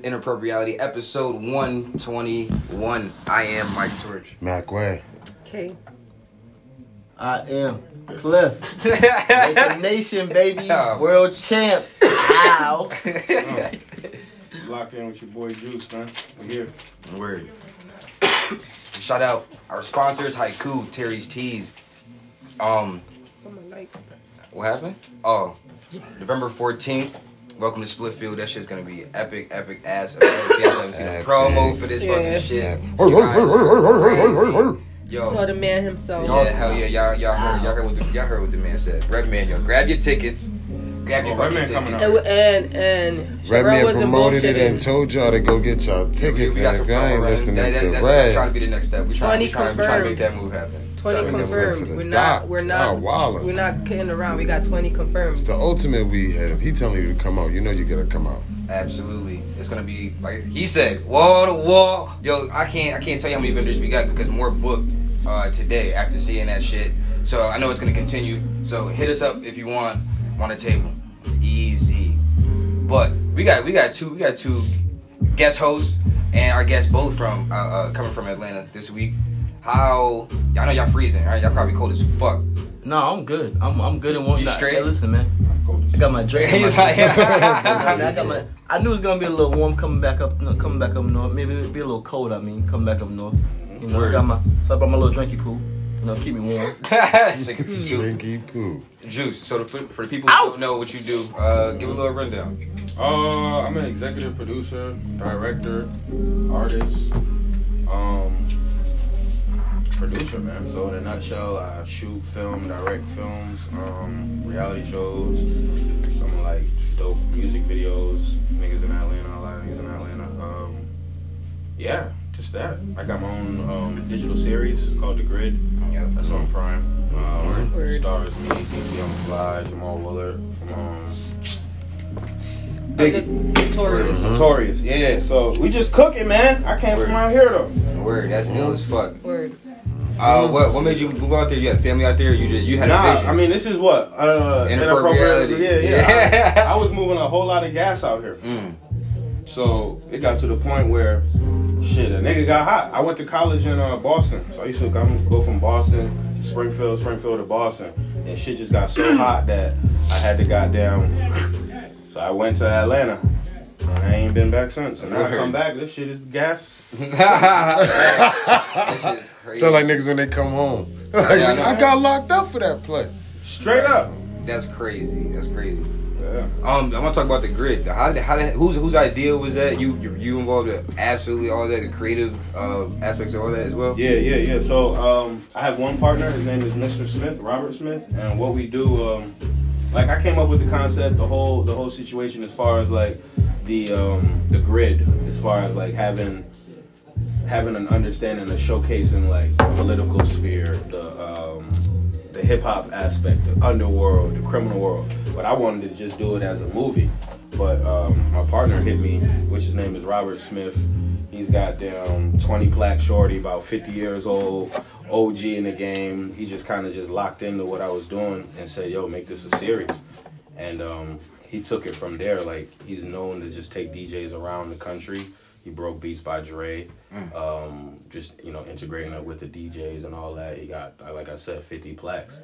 Inappropriality, episode 121. I am Mike Torch. Mac Way. Okay. I am Cliff. Laker Nation, baby. Oh. World champs. Ow. Locked in with your boy Juice, man. We're here. Word. Shout out our sponsors, Haiku, Terry's Teas. Um, Oh my light. what happened? Oh, November 14th. Welcome to Splitfield. That shit's gonna be epic, epic ass. If you guys haven't seen the promo for this Yeah. fucking shit, Yeah. you guys are crazy. Yo, Saw the man himself. Yeah, hell yeah, y'all, y'all heard, y'all heard what the, y'all heard what the man said. Red man, yo, grab your tickets, grab your Oh, Red fucking Man tickets. And and, and Red Sherelle Man wasn't promoted it bullshitting. and told y'all to go get y'all tickets. We got And some if y'all ain't promo, listening That- that- to that's, that's trying to Red, be the next step. We trying, 20 we trying, we trying to make that move happen. Twenty Trying to make that- confirmed. We're not. doc. We're Y'all not. wildin'. We're not kidding around. We got twenty confirmed. it's the ultimate weed head. If he telling you to come out, you know you gotta come out. Absolutely, it's gonna be like he said, wall to wall. Yo, I can't, I can't tell you how many vendors we got because more booked uh, today after seeing that shit. So I know it's gonna continue. So hit us up if you want on the table. Easy. But we got, we got two, we got two guest hosts and our guests both from uh, uh, coming from Atlanta this week. How y'all know y'all freezing, right? Y'all probably cold as fuck. No, I'm good. I'm I'm good in one. You straight? Hey, listen, man. I got my drink. in my He's like- I got my. I knew it was gonna be a little warm coming back up, no, coming back up north. Maybe it'd be a little cold. I mean, coming back up north. You know, I got my. So I brought my little drinky poo. You know, keep me warm. Juice. Drinky poo. Juice. So the, for the people who Ow. don't know what you do, uh, give a little rundown. Uh, I'm an executive producer, director, artist, producer, man. So in a nutshell, I shoot, film, direct films, um, reality shows, some like dope music videos. Niggas in Atlanta, a lot of niggas in Atlanta. Um, yeah, just that. I got my own um, digital series called The Grid. Yeah, That's on Prime. Um, Word. stars me, DT on the fly, Jamal Woolard from um, Notorious. Mm-hmm. Notorious, yeah. So we just cooking, man. I came from out here though. Word, that's ill as fuck. Word. Uh, what what made you move out there? You had family out there. You just you had a Nah, vision. I mean this is what uh, inappropriate- Yeah, yeah. Yeah. I, I was moving a whole lot of gas out here, Mm. so it got to the point where shit, a nigga got hot. I went to college in uh, Boston, so I used to come go from Boston to Springfield, Springfield to Boston, and shit just got so hot that I had to goddamn. So I went to Atlanta. And I ain't been back since. And now I come back, this shit is gas. that shit is crazy. Sound like niggas when they come home. Like, Yeah, I know. I got locked up for that play. Straight up. that's crazy. That's crazy. Yeah. Um, I want to talk about the grid. How did how did whose whose idea was that? You you, you involved in absolutely all that, the creative uh, aspects of all that as well. Yeah, yeah, yeah. So um, I have one partner. His name is Mr. Smith, Robert Smith, and what we do, um, like I came up with the concept, the whole the whole situation as far as like the um, the grid, as far as like having having an understanding of showcasing like the political sphere, the um, the hip hop aspect, the underworld, the criminal world. But I wanted to just do it as a movie. But um, my partner hit me, which his name is Robert Smith. He's got down 20 plaque shorty, about 50 years old, OG in the game. He just kind of just locked into what I was doing and said, "Yo, make this a series." And um, he took it from there. Like he's known to just take DJs around the country. He broke beats by Dre, um, just you know integrating it with the DJs and all that. He got, like I said, 50 plaques.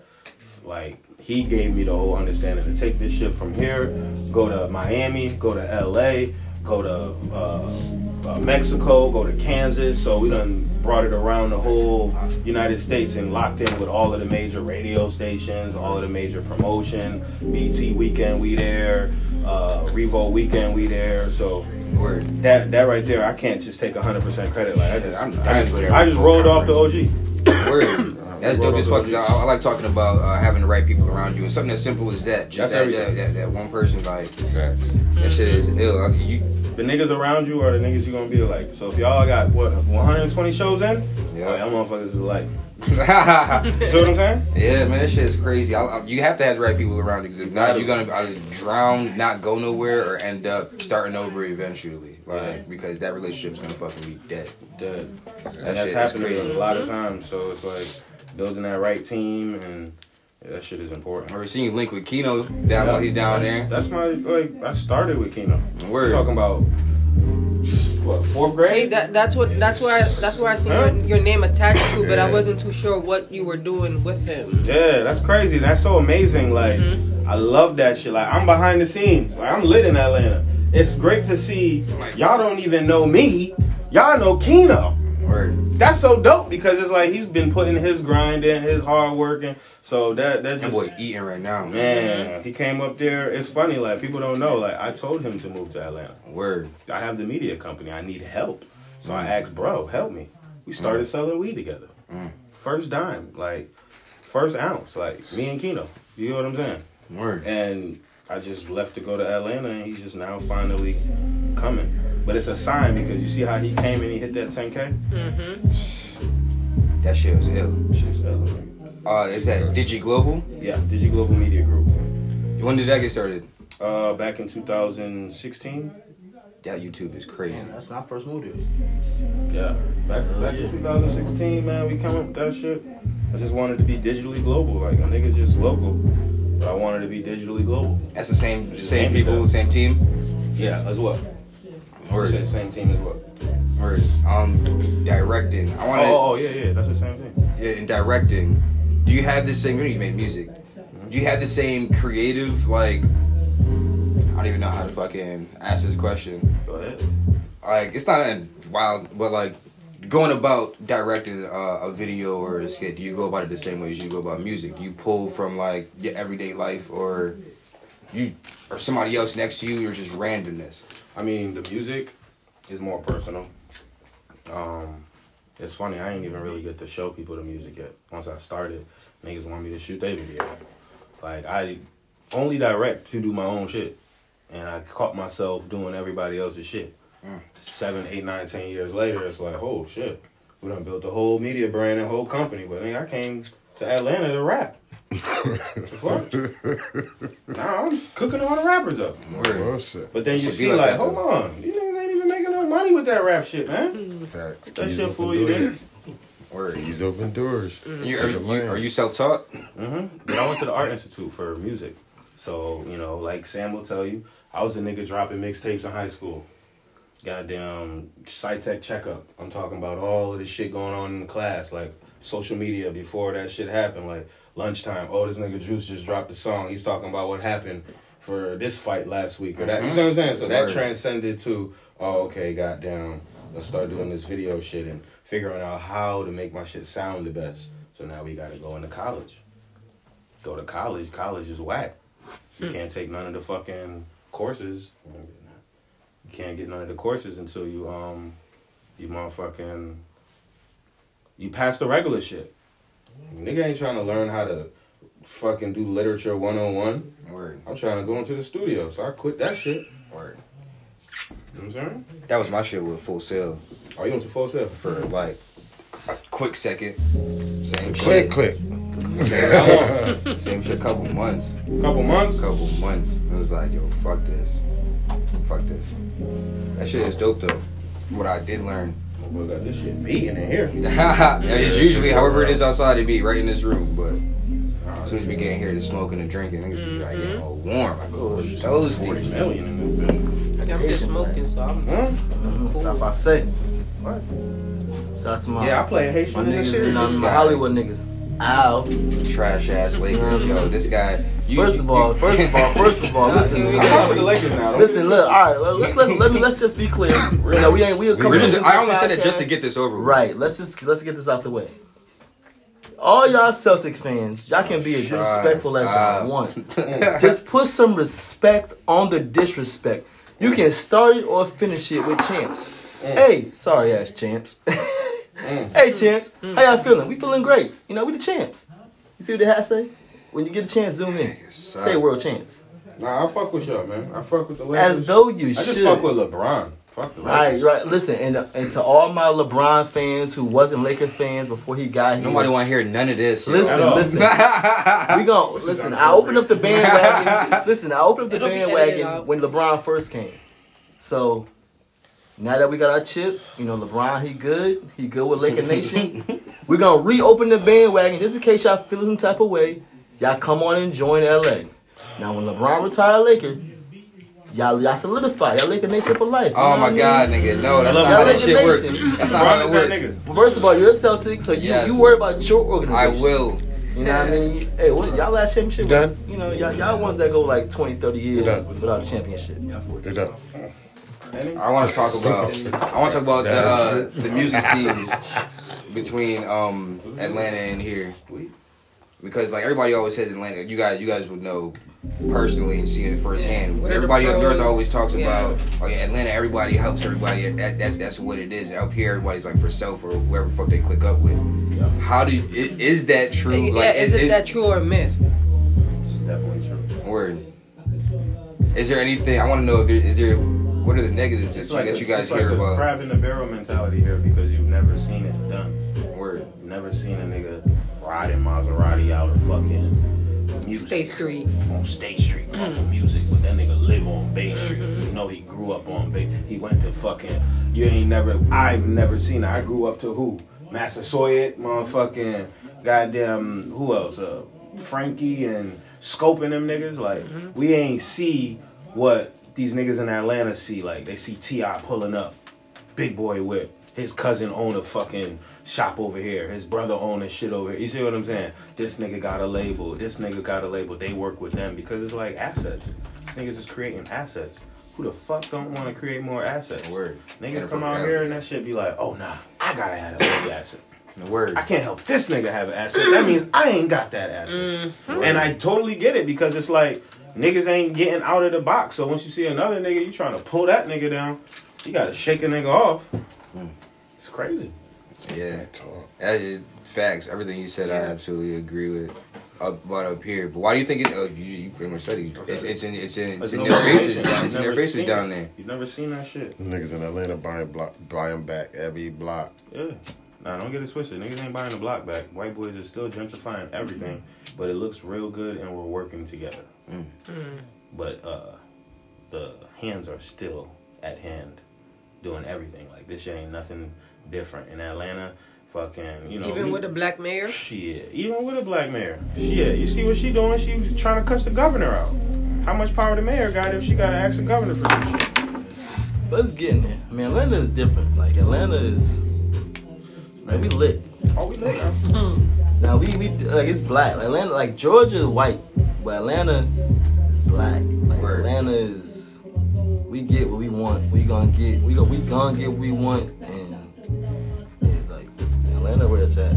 Like he gave me the whole understanding to take this shit from here, go to Miami, go to LA, go to uh, uh, Mexico, go to Kansas. So we done brought it around the whole United States and locked in with all of the major radio stations, all of the major promotion. BT Weekend, we there. Uh, Revo Weekend, we there. So Word. that that right there, I can't just take 100% credit. Like I just, I'm- I just, I just rolled off the. OG. Word. That's dope as fuck. 'cause I, I like talking about uh, having the right people around you, and something as simple as that. Just That's that, that, that that one person, like Facts. that shit is ill. Like, you, The niggas around you are the niggas you gonna be like. So if y'all got what 120 shows in, Yeah. y'all motherfuckers is like. You see what I'm saying? Yeah, man, that shit is crazy. I, I, you have to have the right people around you, because if not, you're gonna either drown, not go nowhere, or end up starting over eventually. Like Yeah. because that relationship's gonna fucking be dead. Dead. That And that's shit is happening crazy. a lot of times. So it's like building that right team and yeah, that shit is important. Or seen you link with Kino down while he's down there. That's my like. I started with Kino. Word. Talking about what fourth See, grade. that, that's what that's where I, that's where I seen your, your name attached to, but I wasn't too sure what you were doing with him. Yeah, that's crazy. That's so amazing. Like, Mm-hmm. I love that shit. Like, I'm behind the scenes. Like, I'm lit in Atlanta. It's great to see y'all don't even know me. Y'all know Keno. Word. That's so dope because it's like he's been putting his grind in, his hard work, and so that that's That just boy eating right now. man. He came up there. It's funny, like people don't know. Like I told him to move to Atlanta. Word. I have the media company. I need help. So I asked, bro, help me. We started selling weed together. Mm. First dime, like first ounce, like me and Keno. You know what I'm saying? Word. And I just left to go to Atlanta, and he's just now finally coming. But it's a sign because you see how he came and he hit that 10K? Mm-hmm. That shit was ill. Shit's ill. Uh, is that Digi Global? Yeah, Digi Global Media Group. When did that get started? Uh, back in 2016. That YouTube is crazy. That's not first movie. Yeah, back back in 2016, man, we come up with that shit. I just wanted to be digitally global. Like a nigga's just local, but I wanted to be digitally global. That's the same same Same people, people. same team. Yeah, as well. Word. Say same team as well. Word. Um, directing. I want to. Oh, oh, yeah, yeah, that's the same thing. Yeah, in directing, do you have the same? You made music. Do you have the same creative like? I don't even know how to fucking ask this question. Go ahead. Like, it's not a wild, but like going about directing uh, a video or a skit. Do you go about it the same way as you go about music? Do you pull from like your everyday life, or you or somebody else next to you, or just randomness? I mean, the music is more personal. Um, it's funny, I ain't even really get to show people the music yet. Once I started, niggas want me to shoot their video. Like, I only direct to do my own shit. And I caught myself doing everybody else's shit. Mm. Seven, eight, nine, ten years later, it's like, oh shit. We done built the whole media brand and whole company. But I came to Atlanta to rap. The fuck? now I'm cooking all the rappers up. Word. Bullshit. But then you see, like like, hold though. on, these niggas ain't even making no money with that rap shit, man. Facts. That shit open fool you, doors. didn't. Word. Keys open doors. You, are, you, are you self-taught? Mm-hmm. But I went to the Art Institute for music. So, you know, like Sam will tell you, I was a nigga dropping mixtapes in high school. Goddamn SciTech checkup. I'm talking about all of this shit going on in the class, like social media before that shit happened, like lunchtime. Oh, this nigga Juice just dropped a song. He's talking about what happened for this fight last week or that. You see what I'm saying? So that transcended to, oh, okay, goddamn, let's start doing this video shit and figuring out how to make my shit sound the best. So now we gotta go into college. Go to college. College is whack. You can't take none of the fucking courses. You can't get none of the courses until you um you motherfucking you pass the regular shit. Nigga ain't trying to learn how to fucking do literature one on one. Word. I'm trying to go into the studio, so I quit that shit. Word. You know what I'm saying? That was my shit with Full Sail Oh, you went to Full Sail? for like a quick second. Same Quick, shit. quick. Same shit. Same shit. Couple months. Couple months? Couple months. It was like, yo, fuck this. Fuck this. That shit is dope though. What I did learn. My boy got this shit beating in here. yeah, it's usually however it is outside, it be right in this room. But as soon as we get in here to smoking and drinking, niggas be like getting mm-hmm. all warm. Like, oh, it's 40 toasty. million in this bitch. I'm just smoking, so I'm Huh? That's what I say. What? Shout out to my, Yeah, I play Haitian in this niggas, shit. you um, know, This my. Hollywood niggas. Ow. Trash ass Lakers, mm-hmm. yo. This guy. You, First of all, first of all, first of all, listen. I go. with the Lakers now. Listen, look, all right. let- Let's let, let me let's just be clear. You know, we ain't we a couple. Just, I into only said it just to get this over. with. Right. Let's just let's get this out the way. All y'all Celtic fans, y'all can be as disrespectful as y'all want. Just put some respect on the disrespect. You can start it or finish it with champs. Mm. Hey, sorry ass champs. Mm. hey champs, how y'all feeling? We feeling great. You know, we the champs. You see what they have to say? When you get a chance, zoom in. Say world champs. Nah, I fuck with y'all, man. I fuck with the Lakers. As though you should. I just fuck with LeBron. Fuck the Right, Lakers. right. right. Listen, and uh, and to all my LeBron fans who wasn't Laker fans before he got here. Nobody want to hear none of this. yo. Listen, At all. listen. we gon' listen. I opened up the bandwagon. listen, I opened up the It'll bandwagon when LeBron first came. So now that we got our chip, you know LeBron, he good. He good with Laker Nation. We're gonna reopen the bandwagon just in case y'all feel some type of way. Y'all come on and join LA. Now when LeBron retired Laker, y'all y'all solidify. Y'all Laker Nation for life. you Oh my god, mean? nigga. No, that's I not love how that shit works. nation. That's not how Bron it is that works. nigga. Well, First of all, you're a Celtic, so you, Yes. you worry about your organization. I will. You know what I mean? Hey, what, y'all last championship You was, done? you know, y'all, y'all ones that go like 20, 30 years done? without a championship. You're done. I want to talk about. I want to talk about the uh, the music scene between um Atlanta and here, because like everybody always says Atlanta. You guys, you guys would know personally and seen it firsthand. What are the Everybody up north always talks Yeah. about, oh yeah, Atlanta. Everybody helps everybody. That, that's that's what it is. Up here, everybody's like for self or whoever the fuck they click up with. How do you, is that true? Yeah, Like, is it that true or a myth? It's definitely true. word? Is there anything I want to know? If there, is there what are the negatives that, you, like that a- you guys it's like hear a about? crab in the barrel mentality here because you've never seen it done. Word. You've never seen a nigga riding Maserati out of fucking music. State Street. on State Street going for music, but that nigga live on Bay Street. You know he grew up on Bay. He went to fucking. You ain't never. I've never seen. it. I grew up to who? Massasoit, motherfucking goddamn. Who else? Uh, Frankie and scoping them niggas. Like we ain't see what these niggas in Atlanta see. Like they see Ti pulling up, big boy whip. His cousin own a fucking shop over here. His brother own a shit over here. You see what I'm saying? This nigga got a label. This nigga got a label. They work with them because it's like assets. These niggas is creating assets. Who the fuck don't want to create more assets? Word. Niggas come out here and that shit be like, oh nah, I gotta have a big asset. The word. I can't help this nigga have an asset. That means I ain't got that asset. Mm-hmm. And I totally get it because it's like niggas ain't getting out of the box. So once you see another nigga, you trying to pull that nigga down, you gotta shake a nigga off. Mm. It's crazy. Yeah. Talk. That's just facts. Everything you said, I absolutely agree with. Up, but up here, but why do you think it? Uh, you, you pretty much said it. It's it's in it's in it's in their faces. Down, it's in their faces down it. there. You've never seen that shit. Niggas in Atlanta buying block, buying back every block. Yeah. Nah, don't get it twisted. Niggas ain't buying the block back. White boys are still gentrifying everything, but it looks real good and we're working together. But uh, the hands are still at hand doing everything. Like this shit ain't nothing different. In Atlanta, fucking, you know. Even we- with a black mayor? Shit. Even with a black mayor. Shit. You see what she doing? She was trying to cuss the governor out. How much power the mayor got if she got to ask the governor for this shit? But it's getting there. I mean, Atlanta is different. Like Atlanta is, like we lit. Oh, we lit now. Now we we like it's black. Like Atlanta, like Georgia is white, but Atlanta is black. Like Word. Atlanta is, we get what we want. We gonna get. We go. We gonna get what we want, and yeah, like Atlanta, where it's at.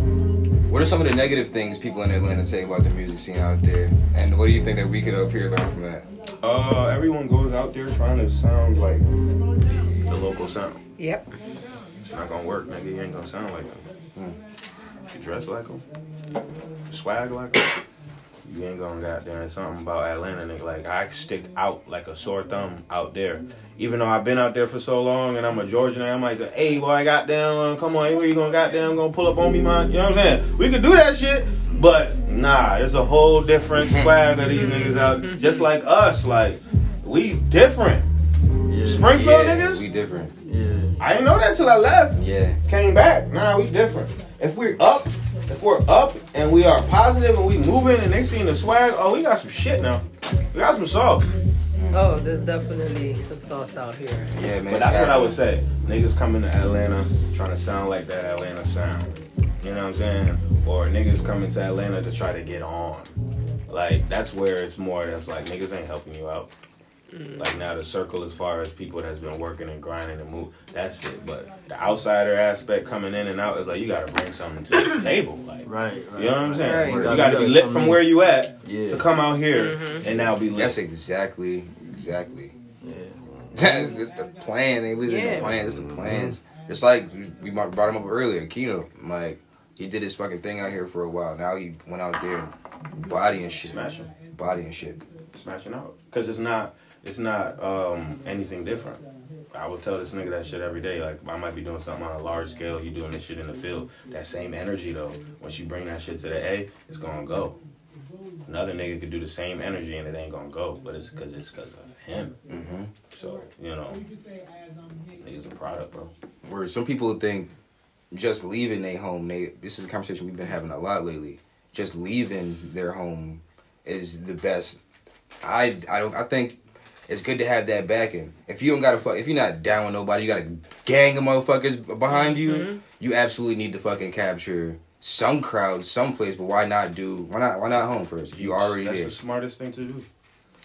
What are some of the negative things people in Atlanta say about the music scene out there? And what do you think that we could up here learn from that? Uh, everyone goes out there trying to sound like the local sound. Yep. It's not gonna work, nigga. You ain't gonna sound like them. You dress like them, swag like them. You ain't gonna goddamn something about Atlanta, nigga. Like I stick out like a sore thumb out there. Even though I've been out there for so long and I'm a Georgian, I'm like, hey, boy, goddamn, come on, where you gonna goddamn gonna pull up on me, man? You know what I'm saying? We could do that shit, but nah, it's a whole different swag of these niggas out. Just like us, like we different. Yeah, Springfield yeah, niggas. we different. yeah. I didn't know that till I left. Yeah. Came back. Nah, we different. If we're up, if we're up and we are positive and we moving and they seeing the swag, oh, we got some shit now. We got some sauce. Oh, there's definitely some sauce out here. Yeah, man. But that's what I would say. Niggas coming to Atlanta trying to sound like that Atlanta sound. You know what I'm saying? Or niggas coming to Atlanta to try to get on. Like that's where it's more that's like niggas ain't helping you out. Mm. Like now the circle as far as people that's been working and grinding and move, that's it. But the outsider aspect coming in and out is like you gotta bring something to the table. Like Right, right. you know what I'm saying? Right. You Gotta- gotta be gotta lit from in. where you at Yeah. to come out here mm-hmm. and now be lit. That's exactly, exactly. Yeah. That's, that's the plan. It was in Yeah. the plan. That's the plans. It's like we brought him up earlier, Kino. Like he did his fucking thing out here for a while. Now he went out there and body and shit, Smashing. body and shit. smashing out because it's not it's not um, anything different. I would tell this nigga that shit every day. Like I might be doing something on a large scale. You doing this shit in the field. That same energy though. Once you bring that shit to the A, it's gonna go. Another nigga could do the same energy and it ain't gonna go, but it's because it's because of him. hmm So you know, niggas a product, bro. Where some people think just leaving their home. They this is a conversation we've been having a lot lately. Just leaving their home is the best. I I don't. I think it's good to have that backing. If you don't got to fuck, if you're not down with nobody, you got a gang of motherfuckers behind you. Mm-hmm. You absolutely need to fucking capture some crowd, someplace. But why not do? Why not? Why not home first? If you already That's there. the smartest thing to do.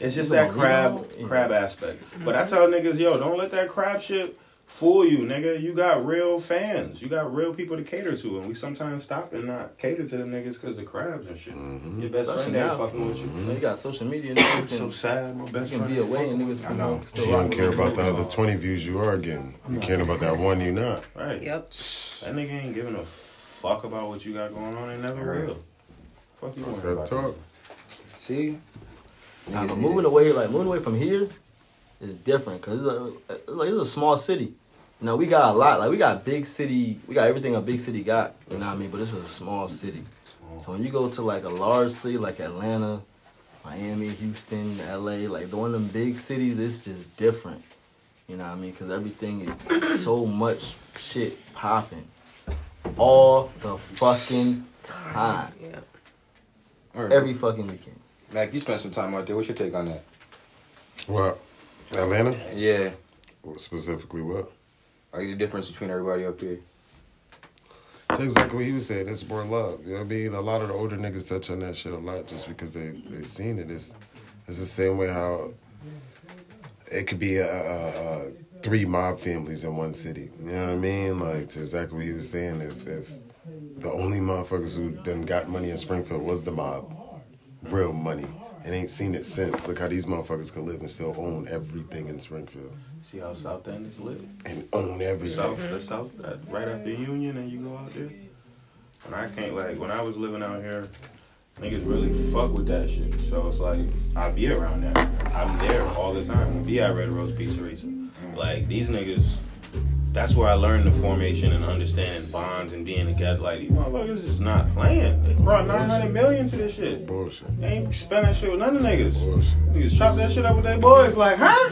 It's just that crab crab aspect. But I tell niggas, yo, don't let that crab shit fool you, nigga. You got real fans. You got real people to cater to, and we sometimes stop and not cater to them niggas because the crabs and shit. Mm-hmm. Your best Especially friend ain't now. fucking with you. You, know, you got social media. Niggas I'm so sad. My best you can friend be away and niggas me. can, can So you don't care you. about the other 20 views you are getting. You caring about that one you not. Right. Yep. That nigga ain't giving a fuck about what you got going on. They never Right. will. Fuck you That about. talk. See, Nah, Niggas but moving away, like moving away from here, is different because it's, a- like it's a small city. You know, we got a lot. Like we got big city. We got everything a big city got. You know what I mean? But it's a small city. So when you go to like a large city like Atlanta, Miami, Houston, LA, like the one of them big cities, it's just different. You know what I mean? Because everything is so much shit popping all the fucking time, Yeah. Alright. every fucking weekend. Mac, you spent some time out there. What's your take on that? What? Atlanta? Yeah, Specifically what? are you the difference between everybody up here? That's exactly what he was saying. It's more love. You know what I mean? A lot of the older niggas touch on that shit a lot just because they they seen it. It's it's the same way how it could be a, a, a three mob families in one city. You know what I mean? Like exactly what he was saying. If if the only motherfuckers who done got money in Springfield was the mob, real money, and ain't seen it since. Look how these motherfuckers can live and still own everything in Springfield See how South End is lit? and own everything. South, the South, right after Union, and you go out there. And I can't like when I was living out here, niggas really fuck with that shit. So it's like I be around that. I'm there all the time. Be at Red Rose Pizzeria. Like these niggas. That's where I learned the formation and understanding bonds and being together. Like these motherfuckers is not playing. They brought nine hundred million to this shit. Bullshit. They ain't spending that shit with none of the niggas. Bullshit. Niggas chop that shit up with their boys. Like, huh?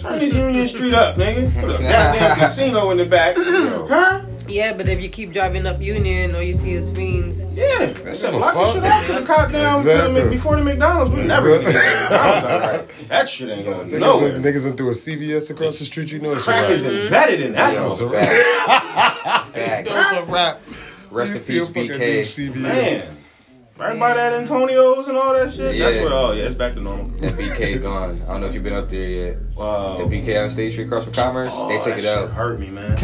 Turn this Union Street up, nigga. Put a goddamn casino in the back. Huh? Yeah, but if you keep driving up Union, all you see is fiends. Yeah. That Shit, never lock the fuck. shit out to the goddamn Exactly. before the McDonald's. We never get Exactly. the McDonald's out right. That shit ain't going Niggas, nowhere. done- niggas done threw a CVS across the street. You know it's a Crack is rap. embedded in that. That's a motherfucker. rap. Fact. It's a rap. Rest You in peace, BK. CVS. Man. Right by that Antonio's and all that shit. That's Yeah. what. Oh yeah, it's back to normal. That BK gone. I don't know if you've been up there yet. Wow. The BK on State Street across from Commerce, Oh, they took that it shit out. Hurt me, man.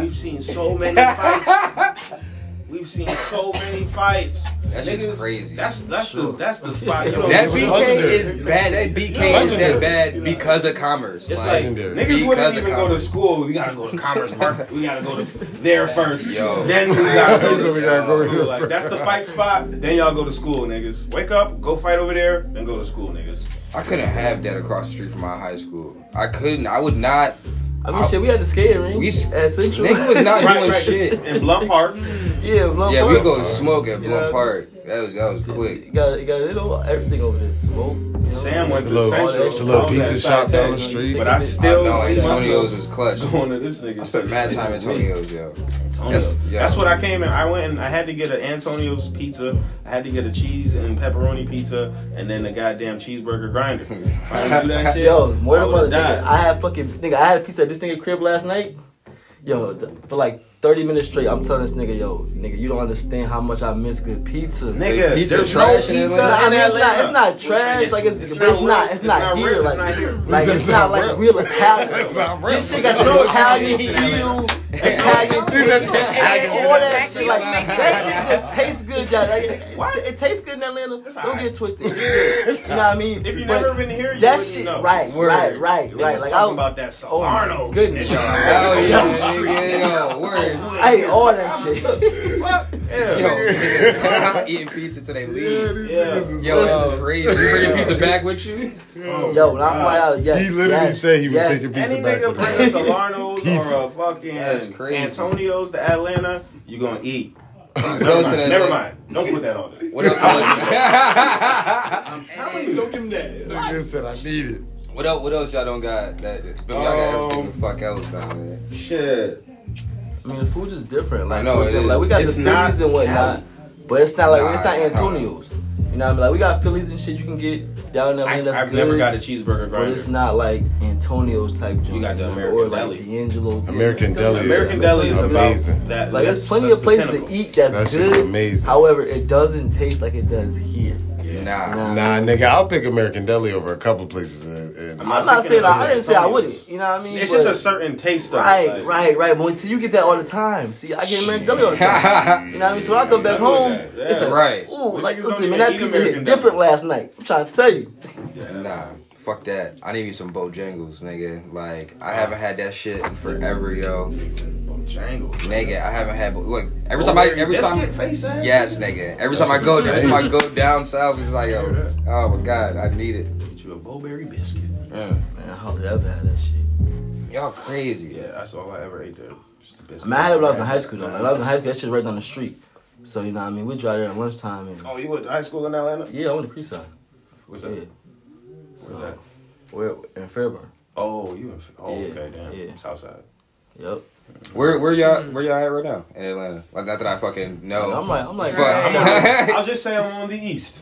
We've seen so many fights. We've seen so many fights. That shit's Niggas, crazy. That's that's the that's the spot. You know, That BK legendary. is bad. That BK is that bad because of Commerce. It's Like, like Legendary. niggas Because wouldn't of even go to school. We gotta go to Commerce Park. We gotta go to there first. Yo. Then we gotta go. So To, we gotta go So, there like, that's the fight spot. Then y'all go to school, niggas. Wake up, go fight over there, then go to school, niggas. I couldn't have that across the street from my high school. I couldn't. I would not. I mean, shit, we had the skating ring We s- at Central. Nigga was not Right, doing right. shit. In Blunt Park. yeah, Blunt Yeah, we go smoke at Yeah. Blunt Park. That was that was quick. You got, you got you know, everything over there. Smoke. You know? Sam went The to little, Central. the little pizza shop down the street. But I still I still know see Antonio's myself was clutch. going to this nigga. I spent mad time at Antonio's, yo. Antonio. That's- yeah. That's what I came in. I went and I had to get an Antonio's pizza. I had to get a cheese and pepperoni pizza, and then the goddamn cheeseburger grinder. I didn't do that shit, Yo, more I than would've nigga. I had fucking nigga. I had pizza at this nigga crib last night. Yo, th- for like thirty minutes straight, I'm telling this nigga, yo, nigga, you don't understand how much I miss good pizza. Nigga, Pizza there's trash no in pizza Atlanta? I mean, it's not, it's not trash. like it's, it's, not, it's not, it's not here. real, like, it's not here. like It's it's not not like real. real Italian. It's not real. This shit got It's some no Italian Italian. feel, Italian taste, Italian. all that shit. Like that shit just tastes good. y'all. Like, it, it, it tastes good in Atlanta. Don't get twisted. You know what I mean? If you But never been here, you that shit, know. right, Word. right, right, Niggas right. Like talking I, about that oh my Salarno. goodness. nigga. Hell Yo, yeah, street. nigga, yo, word. hey, all that shit. Fuck, yeah. Yo, I'm eating pizza till they Yeah, leave. these Yeah. niggas is Yo, this is crazy. You bringing pizza back with you? Yo, when I fly out, yes. He literally yes, said he was yes. taking pizza Any back nigga with bring him. a Salarno's or a fucking That's crazy. Antonio's to Atlanta, you gonna eat. Never mind. Never mind. Don't put that on there. What else? in- I'm telling you, don't give him that. Nigga said I need it. What else? What else y'all don't got? That y'all got um, everything the fuck else down there. Shit. I mean, the food is different. Like, I know, for example, like we got is. the It's Phillies and whatnot. but it's not like Nah, it's not Antonio's. You know what I mean? Like we got Phillies and shit you can get down there. I, that's I've good, never got a cheeseburger but it's not like Antonio's type joint. You got the American or like Deli. D'Angelo. American Deli American is Deli is amazing. about that. Like there's plenty of places to eat that's That shit's good. amazing. However, it doesn't taste like it does here. Nah. Nah. Nah, nigga, I'll pick American Deli over a couple places. In, in, I'm I'm not saying it I, didn't say I wouldn't. You know what I mean? It's just a certain taste of Right, it. like- right, right. But see, you get that all the time. See, I get American Deli all the time. you know what I mean? So when I come back home, yeah. it's like, Right. ooh, But like, niggas listen, man, that even eat pizza hit different last night. I'm trying to tell you. Nah, fuck that. I need me some Bojangles, nigga. Like I haven't had that shit in forever, yo. Bojangles. Nigga, I haven't had. Look, every time I, every time. Biscuit face ass? Yes, nigga. Every time I go, every time I go down south, it's like, yo, oh my god, I need it. Get you a Bo-Berry biscuit. Mm. Man, I hardly ever had that shit. Y'all crazy. Yeah, that's all I ever ate there. Just the I biscuit. mean, I had it when I was in high school though. Like, I was in high school, that shit right down the street. So you know what I mean? We drive there at lunchtime and Oh, you went to high school in Atlanta? yeah, I went to Creekside. What's Yeah. That? So, that? We're in Fairburn. Oh, you in? Oh, Yeah, okay, damn. yeah. Southside. Yep. Where where y'all where y'all at right now in Atlanta? Like not that I fucking know. I'm like, I'm like, Fuck. I'm I'll just say I'm on the east.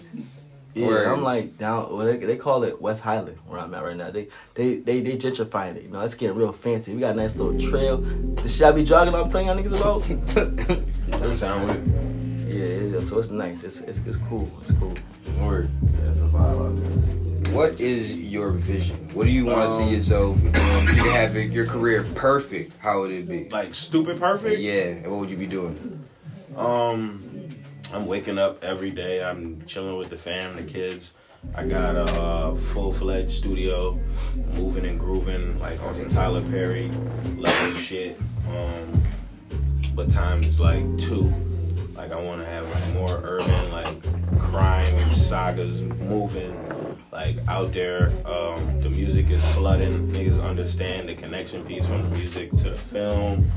Yeah, Word. I'm like down. Well, they, they call it West Highland where I'm at right now. They they they they gentrifying it. You know, it's getting real fancy. We got a nice little trail. The shit I be jogging. I'm playing on niggas about. That's down with it. yeah, yeah, so it's nice. It's it's, it's cool. It's cool. Word. Yeah, it's a vibe out there. What is your vision? What do you want to see Um, yourself doing? You can have your career perfect. How would it be? Like stupid perfect. Yeah, and what would you be doing? Um, I'm waking up every day. I'm chilling with the fam, the kids. I got a uh, full fledged studio, moving and grooving like on some Tyler Perry level shit. Um, but times like two. Like I want to have like more urban like crime sagas moving like out there. Um, the music is flooding. Niggas understand the connection piece from the music to the film.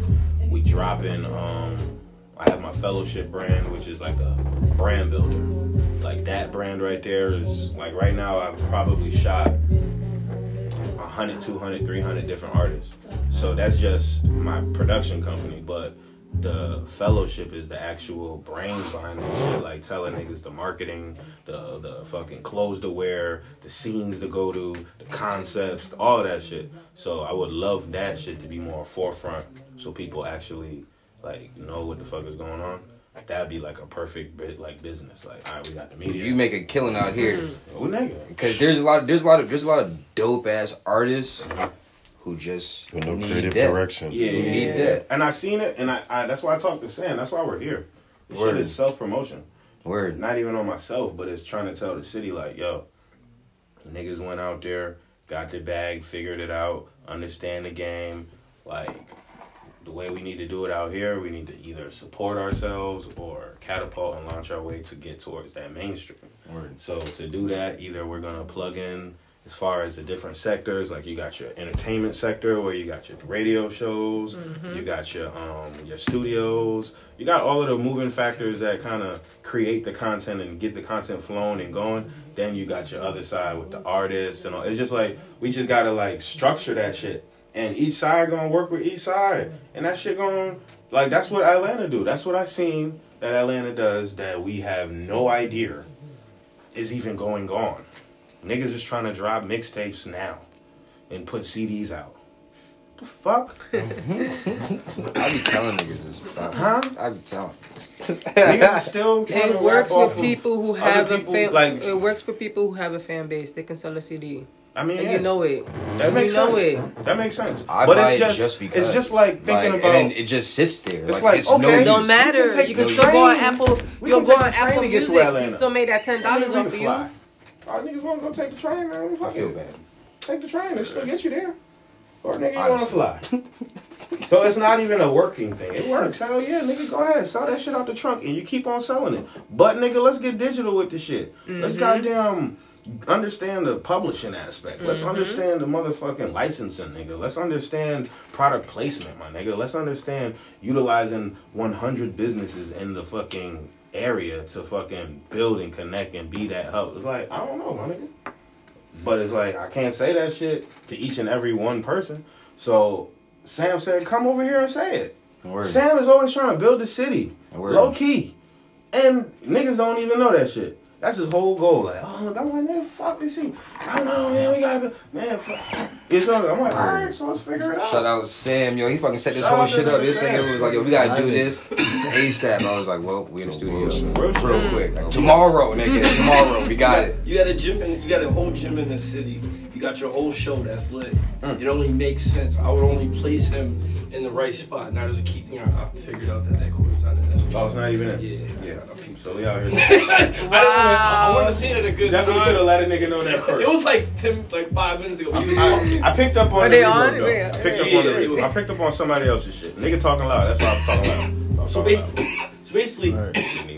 We dropping. Um, I have my fellowship brand, which is like a brand builder. Like that brand right there is like right now I've probably shot 100, 200, 300 different artists. So that's just my production company, but the fellowship is the actual brains behind this shit, like telling niggas the marketing, the the fucking clothes to wear, the scenes to go to, the concepts, all that shit. So I would love that shit to be more forefront, so people actually like know what the fuck is going on. That'd be like a perfect bit like business. Like, all right, we got the media. You make a killing out here nigga. because there's a lot. There's a lot of. There's a lot of dope ass artists who just with no need creative that. direction. Yeah, yeah, need yeah. that. And I seen it, and I, I that's why I talked to Sam. That's why we're here. This Word. shit is self promotion. Word. Not even on myself, but it's trying to tell the city like, yo, niggas went out there, got the bag, figured it out, understand the game. Like the way we need to do it out here, we need to either support ourselves or catapult and launch our way to get towards that mainstream. Word. So to do that, either we're gonna plug in as far as the different sectors, like you got your entertainment sector where you got your radio shows, you got your um your studios, you got all of the moving factors that kind of create the content and get the content flowing and going. Then you got your other side with the artists and all. It's just like we just gotta like structure that shit, and each side gonna work with each side, and that shit gonna like that's what Atlanta do. That's what I seen that Atlanta does that we have no idea is even going on. Niggas is trying to drop mixtapes now and put CDs out. The fuck? I be telling niggas this stuff. Huh? I be telling. Niggas is still trying to It works rap off with people who other have a fan. like- it works for people who have a fan base. They can sell a CD, I mean, and yeah, you know it. that makes you know sense. it. That makes sense. I but buy it's it just, just because it's just like thinking like, about. and it just sits there. It's like, like, it's no okay. Don't matter. take You can still go on. Apple. You'll can go on Apple to get to Music. Atlanta. He still made that ten dollars We off can for you. Fly. All niggas want to go take the train, man. I Fuck feel it. bad. Take the train. It still get you there. Or nigga, you want to fly. so it's not even a working thing. It works. Hell yeah, nigga, go ahead. Sell that shit out the trunk and you keep on selling it. But nigga, let's get digital with the shit. Let's mm-hmm. goddamn understand the publishing aspect. Let's mm-hmm. understand the motherfucking licensing, nigga. Let's understand product placement, my nigga. Let's understand utilizing 100 businesses in the fucking area to fucking build and connect and be that hub. It's like, I don't know, my nigga. But it's like I can't say that shit to each and every one person. So Sam said, "Come over here and say it." Word. Sam is always trying to build the city, Word. low key. And niggas don't even know that shit. That's his whole goal. Like, oh, look, I'm like, man, fuck this shit. I don't know, man. We gotta go, man. Fuck. It's all, I'm like, all right, so let's figure it out. Shout out Sam, yo. He fucking set this Shout whole shit up. This Sam. nigga was like, yo, we gotta do this ASAP. I was like, well, we in the studio. bullshit. Real shit. Real quick. Like, tomorrow, nigga. Tomorrow. We got it. You got a gym, in, you got a whole gym in the city. You got your whole show that's lit. Mm. It only makes sense. I would only place him in the right spot. Now there's a key thing I, I figured out that that quarter's not in this. Oh, it's not even in. Yeah, Yeah. I peeped. So we out here. I, wanna- I want to see it at a good time. Definitely should have let a nigga know that first. It was like ten, like five minutes ago. He I. I picked up on Are the they on? though. I picked up Yeah, on the yeah, it was- I picked up on somebody else's shit. Nigga talking loud. That's why I'm talking loud. I was So talking loud. basically, so basically, Shouldn't even record.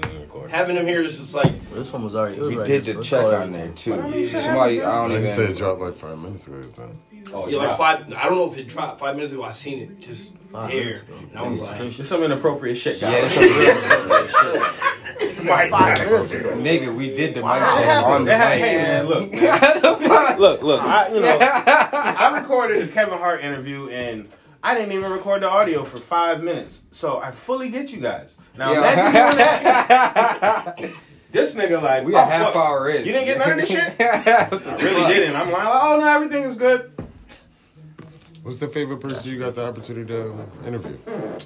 Having him here is just like This one was already. It was We right did here, the so check it's on there too. Yeah. Somebody, I don't Like you said, even. it dropped like five minutes ago. Son. Oh, yeah, like five. I don't know if it dropped five minutes ago. I seen it just Five there, minutes ago. and I was like, gracious. There's some inappropriate shit, Yeah, guys. that's a real Five minutes ago. nigga. We did the mic check on the Hey, hey, mic. man, look, man. look, look. I, you know, I recorded the Kevin Hart interview and I didn't even record the audio for five minutes, so I fully get you guys. Now Yeah. imagine doing that. This nigga like We oh, a half what? hour in. You didn't get none of this shit. I really didn't. I'm like, oh no, everything is good. What's the favorite person you got the opportunity to um, interview?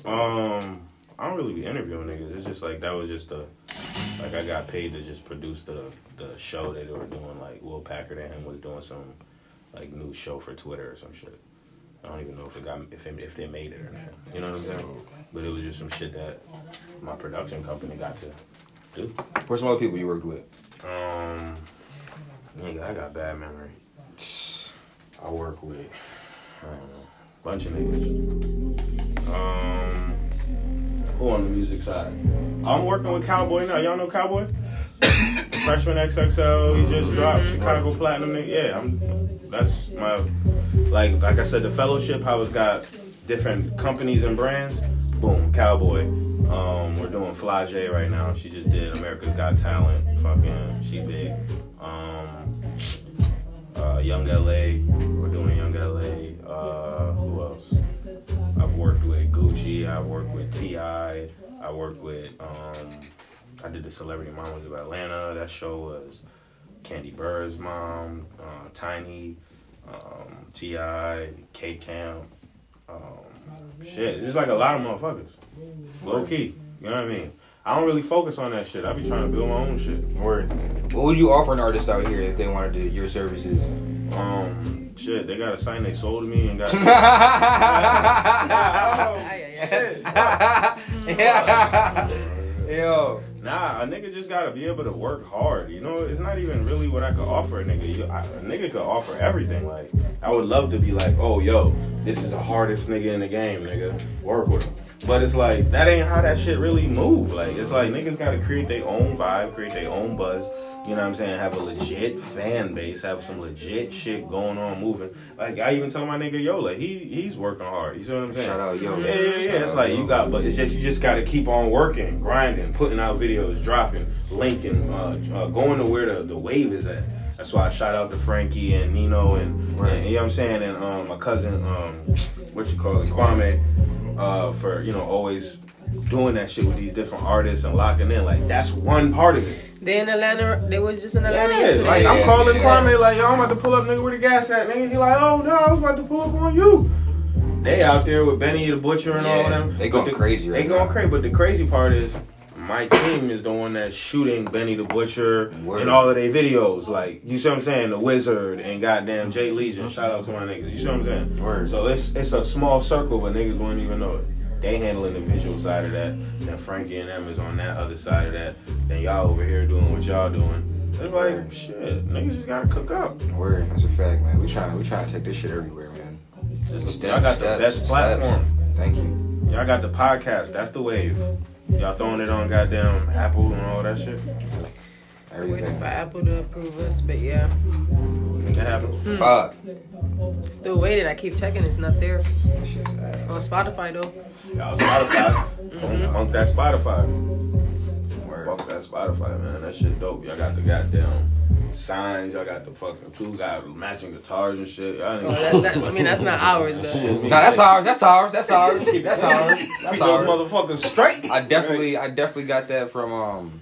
Um, I don't really be interviewing niggas. It's just like that was just a like I got paid to just produce the the show that they were doing. Like Will Packer and him was doing some like new show for Twitter or some shit. I don't even know if it got if it, if they made it or not. You know what I'm saying? But it was just some shit that my production company got to do. Where's some other people you worked with? Um, nigga, I got bad memory. I work with I don't know, bunch of niggas. Um, who on the music side? I'm working with Cowboy now. Y'all know Cowboy? Freshman XXL. He just dropped Chicago Platinum. Yeah, I'm. That's my like like I said. The fellowship. How it's got different companies and brands. Boom, Cowboy. Um, we're doing J right now. She just did America's Got Talent. Fucking, she big. Um, uh, Young LA. We're doing Young LA. Uh, who else? I've worked with Gucci. I've worked with Ti. I worked with. Um, I did the Celebrity Mamas of Atlanta. That show was Kandi Burruss's mom, uh, Tiny, um, Ti, K Camp. Um, shit, it's just like a lot of motherfuckers. Low key, you know what I mean? I don't really focus on that shit. I be trying to build my own shit. Word. What would you offer an artist out here if they wanted to, your services? Um, shit, they got a sign they sold me and got. Ay, ay, Yo. Nah, a nigga just gotta be able to work hard. You know, it's not even really what I could offer a nigga. You, I, a nigga could offer everything. Like, I would love to be like, oh, yo, this is the hardest nigga in the game, nigga. Work with him. But it's like that ain't how that shit really move. Like, it's like niggas gotta create their own vibe, create their own buzz. You know what I'm saying? Have a legit fan base, have some legit shit going on, moving. Like, I even tell my nigga, yo, like he he's working hard. You see what I'm saying? Shout out, yo. Yeah, yeah, yeah. Shout It's like yo. you got, but it's just you just got to keep on working, grinding, putting out videos, dropping, linking, uh, uh, going to where the, the wave is at. That's why I shout out to Frankie and Nino and, Right. and you know what I'm saying, and um, my cousin, um, what you call it, Kwame, uh, for you know always doing that shit with these different artists and locking in. Like that's one part of it. They in Atlanta. They was just in Atlanta Yeah, yesterday. like I'm calling yeah. Kwame, like yo, I'm about to pull up, nigga, where the gas at, nigga? He like, oh no, I was about to pull up on you. They out there with Benny the Butcher and all Yeah, of them. they But going the- crazy They going crazy, but the crazy part is my team is the one that's shooting Benny the Butcher Word. and all of their videos. Like you see what I'm saying, the Wizard and goddamn Jay Legion. Shout out to my niggas. You see what I'm saying? Word. So it's it's a small circle, but niggas wouldn't even know it. They handling the visual side of that. Then Frankie and them is on that other side of that. Then y'all over here doing what y'all doing. It's like shit. Niggas just gotta cook up. Word. That's a fact, man. We trying, we trying to take this shit everywhere, man. This is- Step, y'all got step, the best steps. platform. Thank you. Y'all got the podcast. That's the wave. Y'all throwing it on goddamn Apple and all that shit. Waiting Everything. for Apple to approve us, but yeah, Make it happen. Fuck. still waiting. I keep checking. It's not there That shit's ass. on Spotify though. Y'all Spotify. Pump that Spotify. Word. fuck that Spotify, man. That shit dope. Y'all got the goddamn signs. Y'all got the fucking two got matching guitars and shit. Y'all Oh, that's, that, I mean, that's not ours though. No, that's ours. That's ours. That's ours. That's ours. That's Keep those ours. motherfuckers straight. I definitely, I definitely got that from um,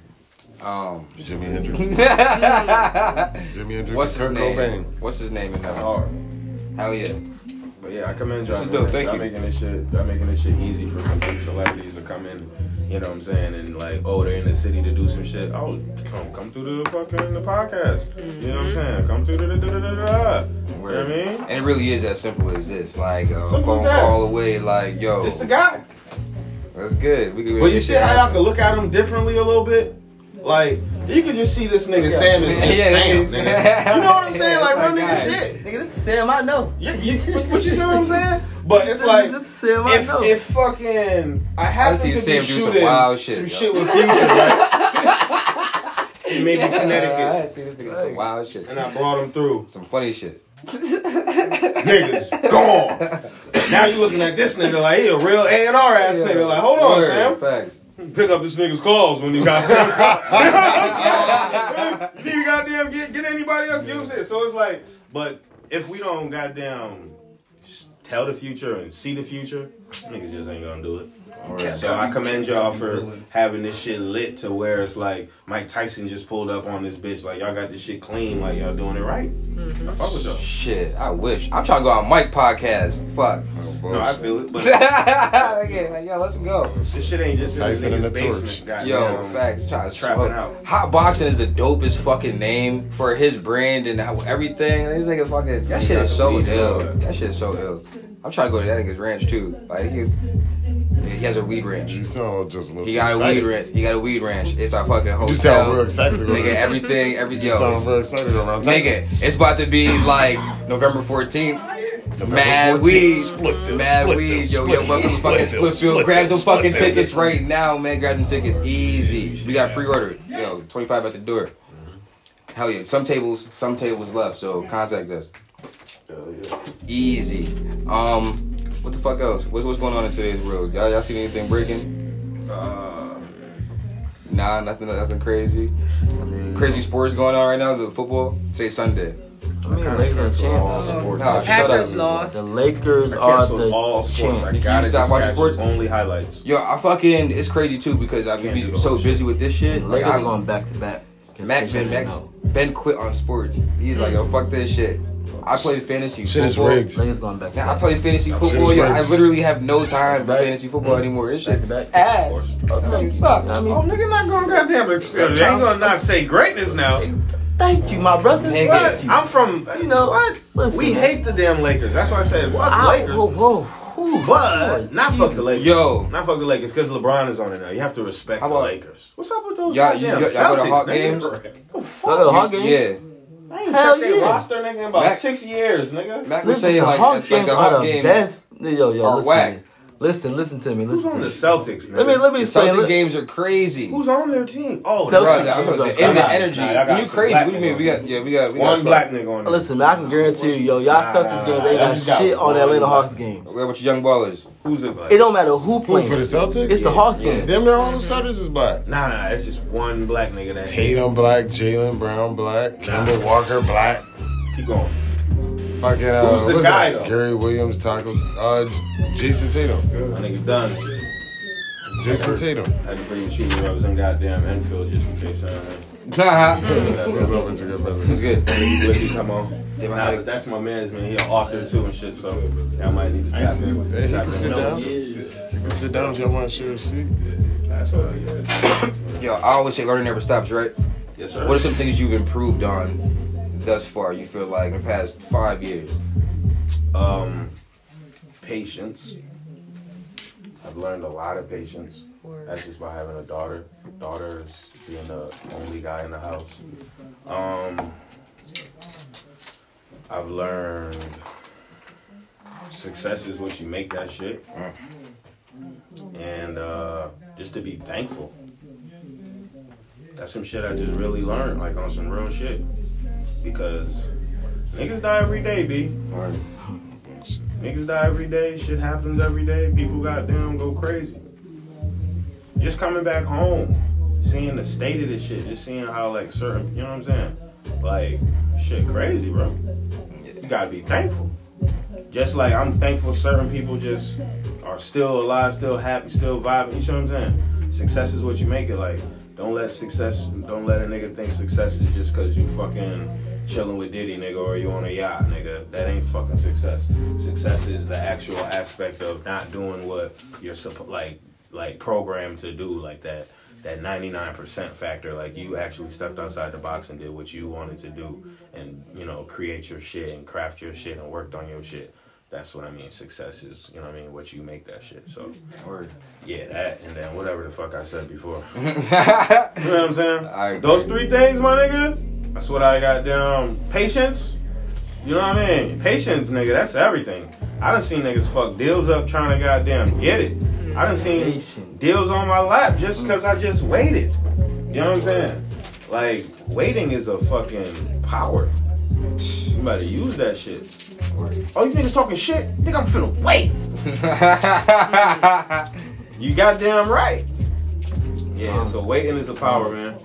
um. Jimi Hendrix. Jimi Hendrix What's and his Kurt name? Cobain. What's his name in That's that? hard. Hell yeah. But yeah, I commend y'all. This is dope. Thank y'all making this shit. Y'all making this shit easy for some big celebrities to come in. You know what I'm saying? And like, oh, they're in the city to do some shit. Oh, come come through the fucking the podcast. You know what I'm saying? Come through the da da da da da. You know what I mean? And it really is as simple as this. Like a Simple phone as that. call away. Like yo, It's the guy. that's good. We could But you see how y'all can look at him differently a little bit? Like, you can just see this nigga Sam is just Yeah, Sam, nigga. nigga. You know what I'm saying? Yeah, like, real my nigga shit. Nigga, this is Sam I know. You, you, what you see what I'm saying? But it's like, this is Sam I if, know. if fucking I I happen see to be Sam do some shooting wild shit, some yo. shit with Future, right? Maybe I Connecticut, see this nigga some wild shit. and I brought him through. Some funny shit. Niggas gone. Now you looking at this nigga like he a real A and R ass nigga. Like, hold on, Word, Sam. Facts. Pick up this nigga's calls when you got You need to goddamn get, get anybody else use it. So it's like, but if we don't goddamn tell the future and see the future, niggas just ain't gonna do it. So I commend y'all for having this shit lit to where it's like Mike Tyson just pulled up on this bitch. Like y'all got this shit clean. Like y'all doing it right. Mm-hmm. I fuck with y'all. Shit, I wish. I'm trying to go on Mike podcast. Fuck. No, I feel it. But okay, like, yo, let's go. this shit ain't just in Tyson the and nigga's the basement. Torch. Goddamn. Yo, facts. Trying to trapping smoke. out. Hot boxing is the dopest fucking name for his brand and how everything. This nigga fucking. That shit is so Weed, ill. That shit is so ill. I'm trying to go to that nigga's ranch too. Like he, he has a weed ranch. You sound just a little He got a weed ranch. He got a weed ranch. It's our fucking You sound real hotel. excited. Nigga, everything, every You yo. sound real excited around. Nigga, it's about to be like November 14th. November Mad 14th, weed, Splitfield, mad Splitfield, weed. Yo, yo, welcome to fucking Splitfield. Grab them fucking tickets right now, man. Grab them tickets, easy. We got pre-order. Yo, 25 at the door. Mm-hmm. Hell yeah, some tables, some tables left. So contact us. Hell yeah. Easy. Um, what the fuck else? What's what's going on in today's world? Y'all, y'all seen anything breaking? Uh, Nah, nothing, nothing crazy. I mean, Crazy sports going on right now. The football. Say Sunday. I mean, Lakers are all champions. sports. Nah, shut Packers lost. The Lakers I are canceled the all sports. I gotta You stop watching sports? only highlights. Yo, I fucking it's crazy too because I've been do the so whole busy with this shit. Like I'm going back to back. Mac they Ben didn't Mac. Ben quit on sports. He's like, yo, fuck this shit. I play fantasy football. Shit is football. rigged. Lakers going back Now I play fantasy Shit football. is Yo, I literally have no time for Right. fantasy football mm-hmm. anymore. This shit's Back to back. ass. I oh, mean, suck. I mean, Oh, nigga, not gonna goddamn. It ain't gonna not say greatness now. thank you, my brother. Nigga. Thank you. I'm from. You know what? Listen, We hate the damn Lakers. That's why I said fuck I, Lakers. whoa, whoa, whew, But oh, not fuck the Lakers. Yo. not fuck the Lakers because LeBron is on it now. You have to respect How the Lakers. What's up with those Y'all- you- y'all- y'all go to Celtics, Hawk games? The Y'all go to fuck? Hawk games? Yeah. I ain't Hell checked their yeah. roster nigga in about Mac- six years, nigga. Mac was Listen, saying the like, Hawks like games the are Hawk the best. Yo, yo, are listen, whack. To me. listen, listen to me. Who's Listen on to the me. Celtics, nigga? Let me let me The explain. Celtic Let- games are crazy. Who's on their team? Oh, Celtics Bro, right. the, I'm games the, are in the energy. Nah, y'all you crazy. What do you mean? niggas We got yeah, we got we got One some- black nigga on there. Listen, man, I can guarantee you, yo, y'all Nah, Celtics nah, games nah, ain't y'all got got shit on the one Atlanta. Hawks games. We got with young ballers. Who's it? Like? It don't matter who Who for the Celtics? It's the Hawks Yeah. game. Them, they're all the starters is black. Nah, nah, it's just one black nigga that Tatum black, Jaylen Brown black, Kemba Walker black. Keep going. Fucking uh, Who's the what's guy, that? though? Gary Williams, Tacko, uh, Jayson Tatum, My nigga done. Jayson Tatum. Had to bring the shooting rubbers in goddamn Enfield just in case. Uh, Nah, What's up with your good brother? it's good. Blicky come on. Nah, but that's my man's man. He an author too and shit. So I might need to tap in. Hey, he tap can in. sit down. You can sit down if y'all want to share a seat. That's all. Yeah. Yo, I always say learning never stops, right? Yes, sir. What are some things you've improved on thus far? You feel like in the past five years? Um, patience. I've learned a lot of patience. That's just by having a daughter. Daughter is being the only guy in the house. Um, I've learned success is what you make that shit. And uh, just to be thankful. That's some shit I just really learned, like on some real shit. Because niggas die every day, B. Niggas die every day. Shit happens every day. People goddamn go crazy. Just coming back home. seeing the state of this shit, just seeing how like certain, you know what I'm saying? Like shit, crazy, bro. You gotta be thankful. Just like I'm thankful certain people just are still alive, still happy, still vibing. You know what I'm saying? Success is what you make it. Like, don't let success, don't let a nigga think success is just cause you fucking chilling with Diddy, nigga, or you on a yacht, nigga. That ain't fucking success. Success is the actual aspect of not doing what you're suppo- like, like programmed to do, like that. That 99% factor, like you actually stepped outside the box and did what you wanted to do, and you know, create your shit and craft your shit and worked on your shit. That's what I mean. Success is, you know what I mean, what you make that shit. So, Word. yeah, that and then whatever the fuck I said before. You know what I'm saying? Those three things, my nigga. That's what I got down. Patience. You know what I mean? Patience, nigga. That's everything. I done seen niggas fuck deals up trying to goddamn get it. I done seen deals on my lap just because I just waited. You know what I'm saying? Like, waiting is a fucking power. You better use that shit. Oh, you niggas talking shit? Think I'm finna wait. You goddamn right. Yeah, so waiting is a power, man.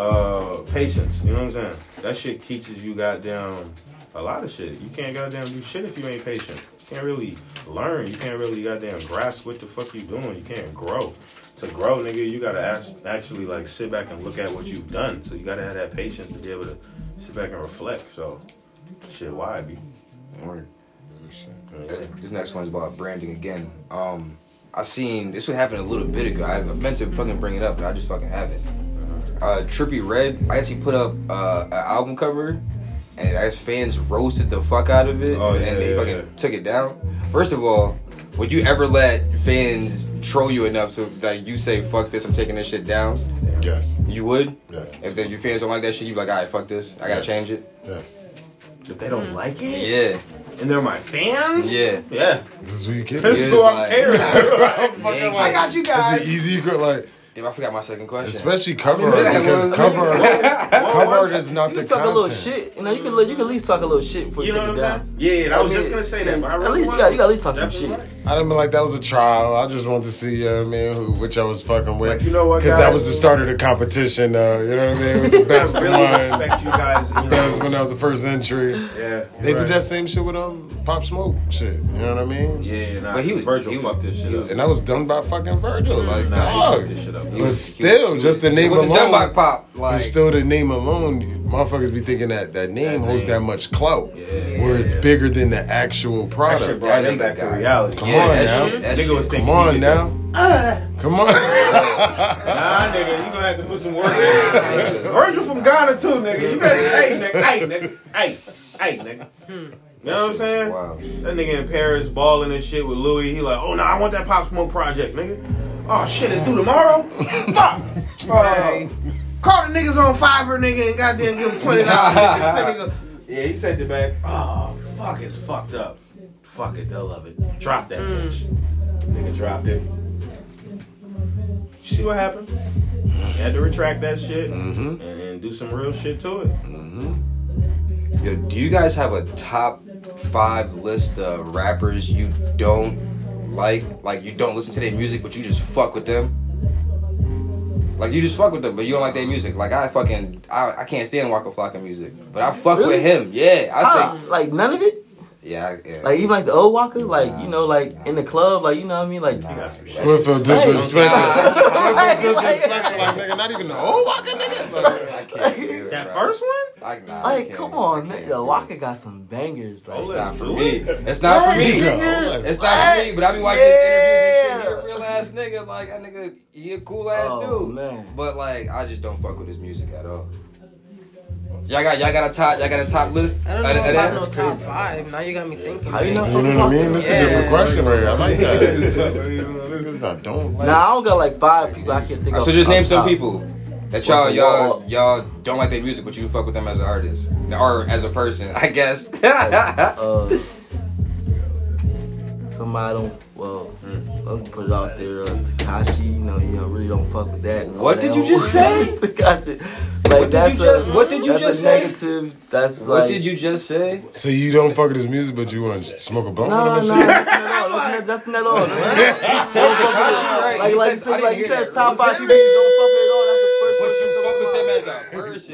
Uh, patience, you know what I'm saying? That shit teaches you goddamn a lot of shit. You can't goddamn do shit if you ain't patient. You can't really learn. You can't really goddamn grasp what the fuck you doing. You can't grow. To grow, nigga, you gotta ask, actually like sit back and look at what you've done. So you gotta have that patience to be able to sit back and reflect. So, shit, why be? Word. Yeah. This next one's about branding again. Um, I seen this would happen a little bit ago. I meant to fucking bring it up, but I just fucking haven't. Uh, Trippie Redd, I guess he put up uh, an album cover, and I guess fans roasted the fuck out of it, Oh, yeah, and they yeah, fucking yeah. took it down. First of all, would you ever let fans troll you enough to like you say fuck this, I'm taking this shit down? Yes. You would? Yes. If the, your fans don't like that shit, you be like, alright, fuck this, I gotta Yes. change it. Yes. If they don't like it, Yeah, and they're my fans, yeah. yeah. This is who you kid. This is who I'm like- caring. Nigga. I got you It's guys. an easy, co- like, Damn, I forgot my second question. especially cover art because well, cover art, cover art is not You the can talk content. a little shit. You know, you can you can at least talk a little shit before you, You know take what it I'm down. saying? Yeah, I was I just gonna say that, but I at really least- you got- you got at least talk some Definitely shit. right. I didn't mean like that was a trial. I just wanted to see, uh, man, who, which I was fucking with. Like, you know what, Because that was the start of the competition. Uh, you know what I mean? With the best I really one. respect you guys. You That was know, when that was the first entry. yeah, They right. did that same shit with um Pop Smoke shit. You know what I mean? Yeah, nah, But he was- Virgil he was- fucked this shit up. And that was done by fucking Virgil. Like, Nah, he dog. Fucked this shit up. But still, just the name wasn't done alone. pop. Like, But still, the name alone, motherfuckers be thinking that that name That holds name. that much clout, Yeah. where it's bigger than the actual That shit product. brought That him back to reality. Come yeah, on that now. shit, that Nigga shit. was thinking Come on now. could Come on. Nah, nigga, you gonna have to put some work in. Virgil from Ghana too, nigga. You better, hey, nigga, hey, nigga, hey, hey, nigga. Hmm. You know what I'm saying? Wow. That nigga in Paris balling and shit with Louis. He like, oh no, I want that Pop Smoke project, nigga. Oh shit, it's due tomorrow. Fuck. Uh, call the niggas on Fiverr, nigga, and goddamn give them twenty dollars. yeah, he sent it back. Oh fuck, it's fucked up. Fuck it, they'll love it. Drop that bitch. Nigga dropped it. You see what happened? He had to retract that shit Mhm. and, and do some real shit to it. Yo, do you guys have a top five list of rappers you don't like? Like you don't listen to their music, but you just fuck with them. Like you just fuck with them, but you don't like their music. Like I fucking I, I can't stand Waka Flocka music, but I fuck Really? with him. Yeah, I How? think. Like none of it? Yeah, yeah. Like even like the old Walker, like you know, like in the club, like you know what I mean, like. He got some shit. Would feel disrespected. Would Like, feel disrespected. Like, nigga, not even the old Walker, nigga. Like, I can't it, That bro. first one? I, nah, Like, come on, can't. The Walker got some bangers. Like, It's not for me. It's not for me. It's not for me, but I be watching Yeah. his interviews and shit. He a real ass nigga. Like that nigga, he a cool ass Oh, dude. man. But like, I just don't fuck with his music at all. Y'all got y'all got a top y'all got a top list. I don't know of- of if I that? know top five. Now you got me thinking. How you know? You know what I mean? This is a different question right here. I like that. Niggas I don't like. Nah, I don't got like five people I can think of. So just name some top. people that y'all What's the y'all wall? y'all don't like their music, but you fuck with them as an artist or as a person, I guess. Uh, somebody don't. Well, let's put it out there. Uh, Tekashi, you know, you know, really don't fuck with that. What did you just whole- say? Tekashi. Like What did that's you just- a, what did you that's just a say? negative. That's what like. did you just say? So you don't fuck with his music, but you want to smoke a blunt No, no, with him nothing and shit? at all. Nothing, nothing at all. Tekashi, right? Like, You like said- you said, I like you said, top five people you don't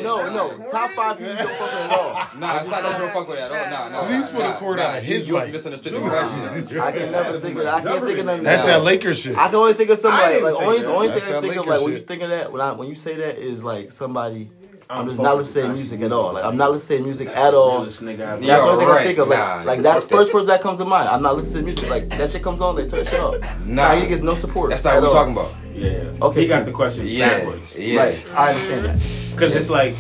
a person. No, no. Top five people you don't fuck with at all. Nah, it's not that you don't fuck with that. Oh, nah, nah. At least put a cord nah, out of his you, mic. You misunderstood the question. I can never think of. I can't think of nothing. That's that Lakers shit. I can only think of somebody. Like only, the only thing I think of, like when you think of that, when I when you say that is like somebody. I'm, I'm just not listening to music at all. Like I'm not listening to music That's at all. nigga That's the only thing right. I think of. Like, Nah, like that's first person that comes to mind. I'm not listening to music. Like that shit comes on, they turn that shit off. Nah. Nah, he gets no support. That's not what we're all. talking about. Yeah, yeah. Okay, He got the question Yeah, backwards. yeah. Right, I understand that. Because it's like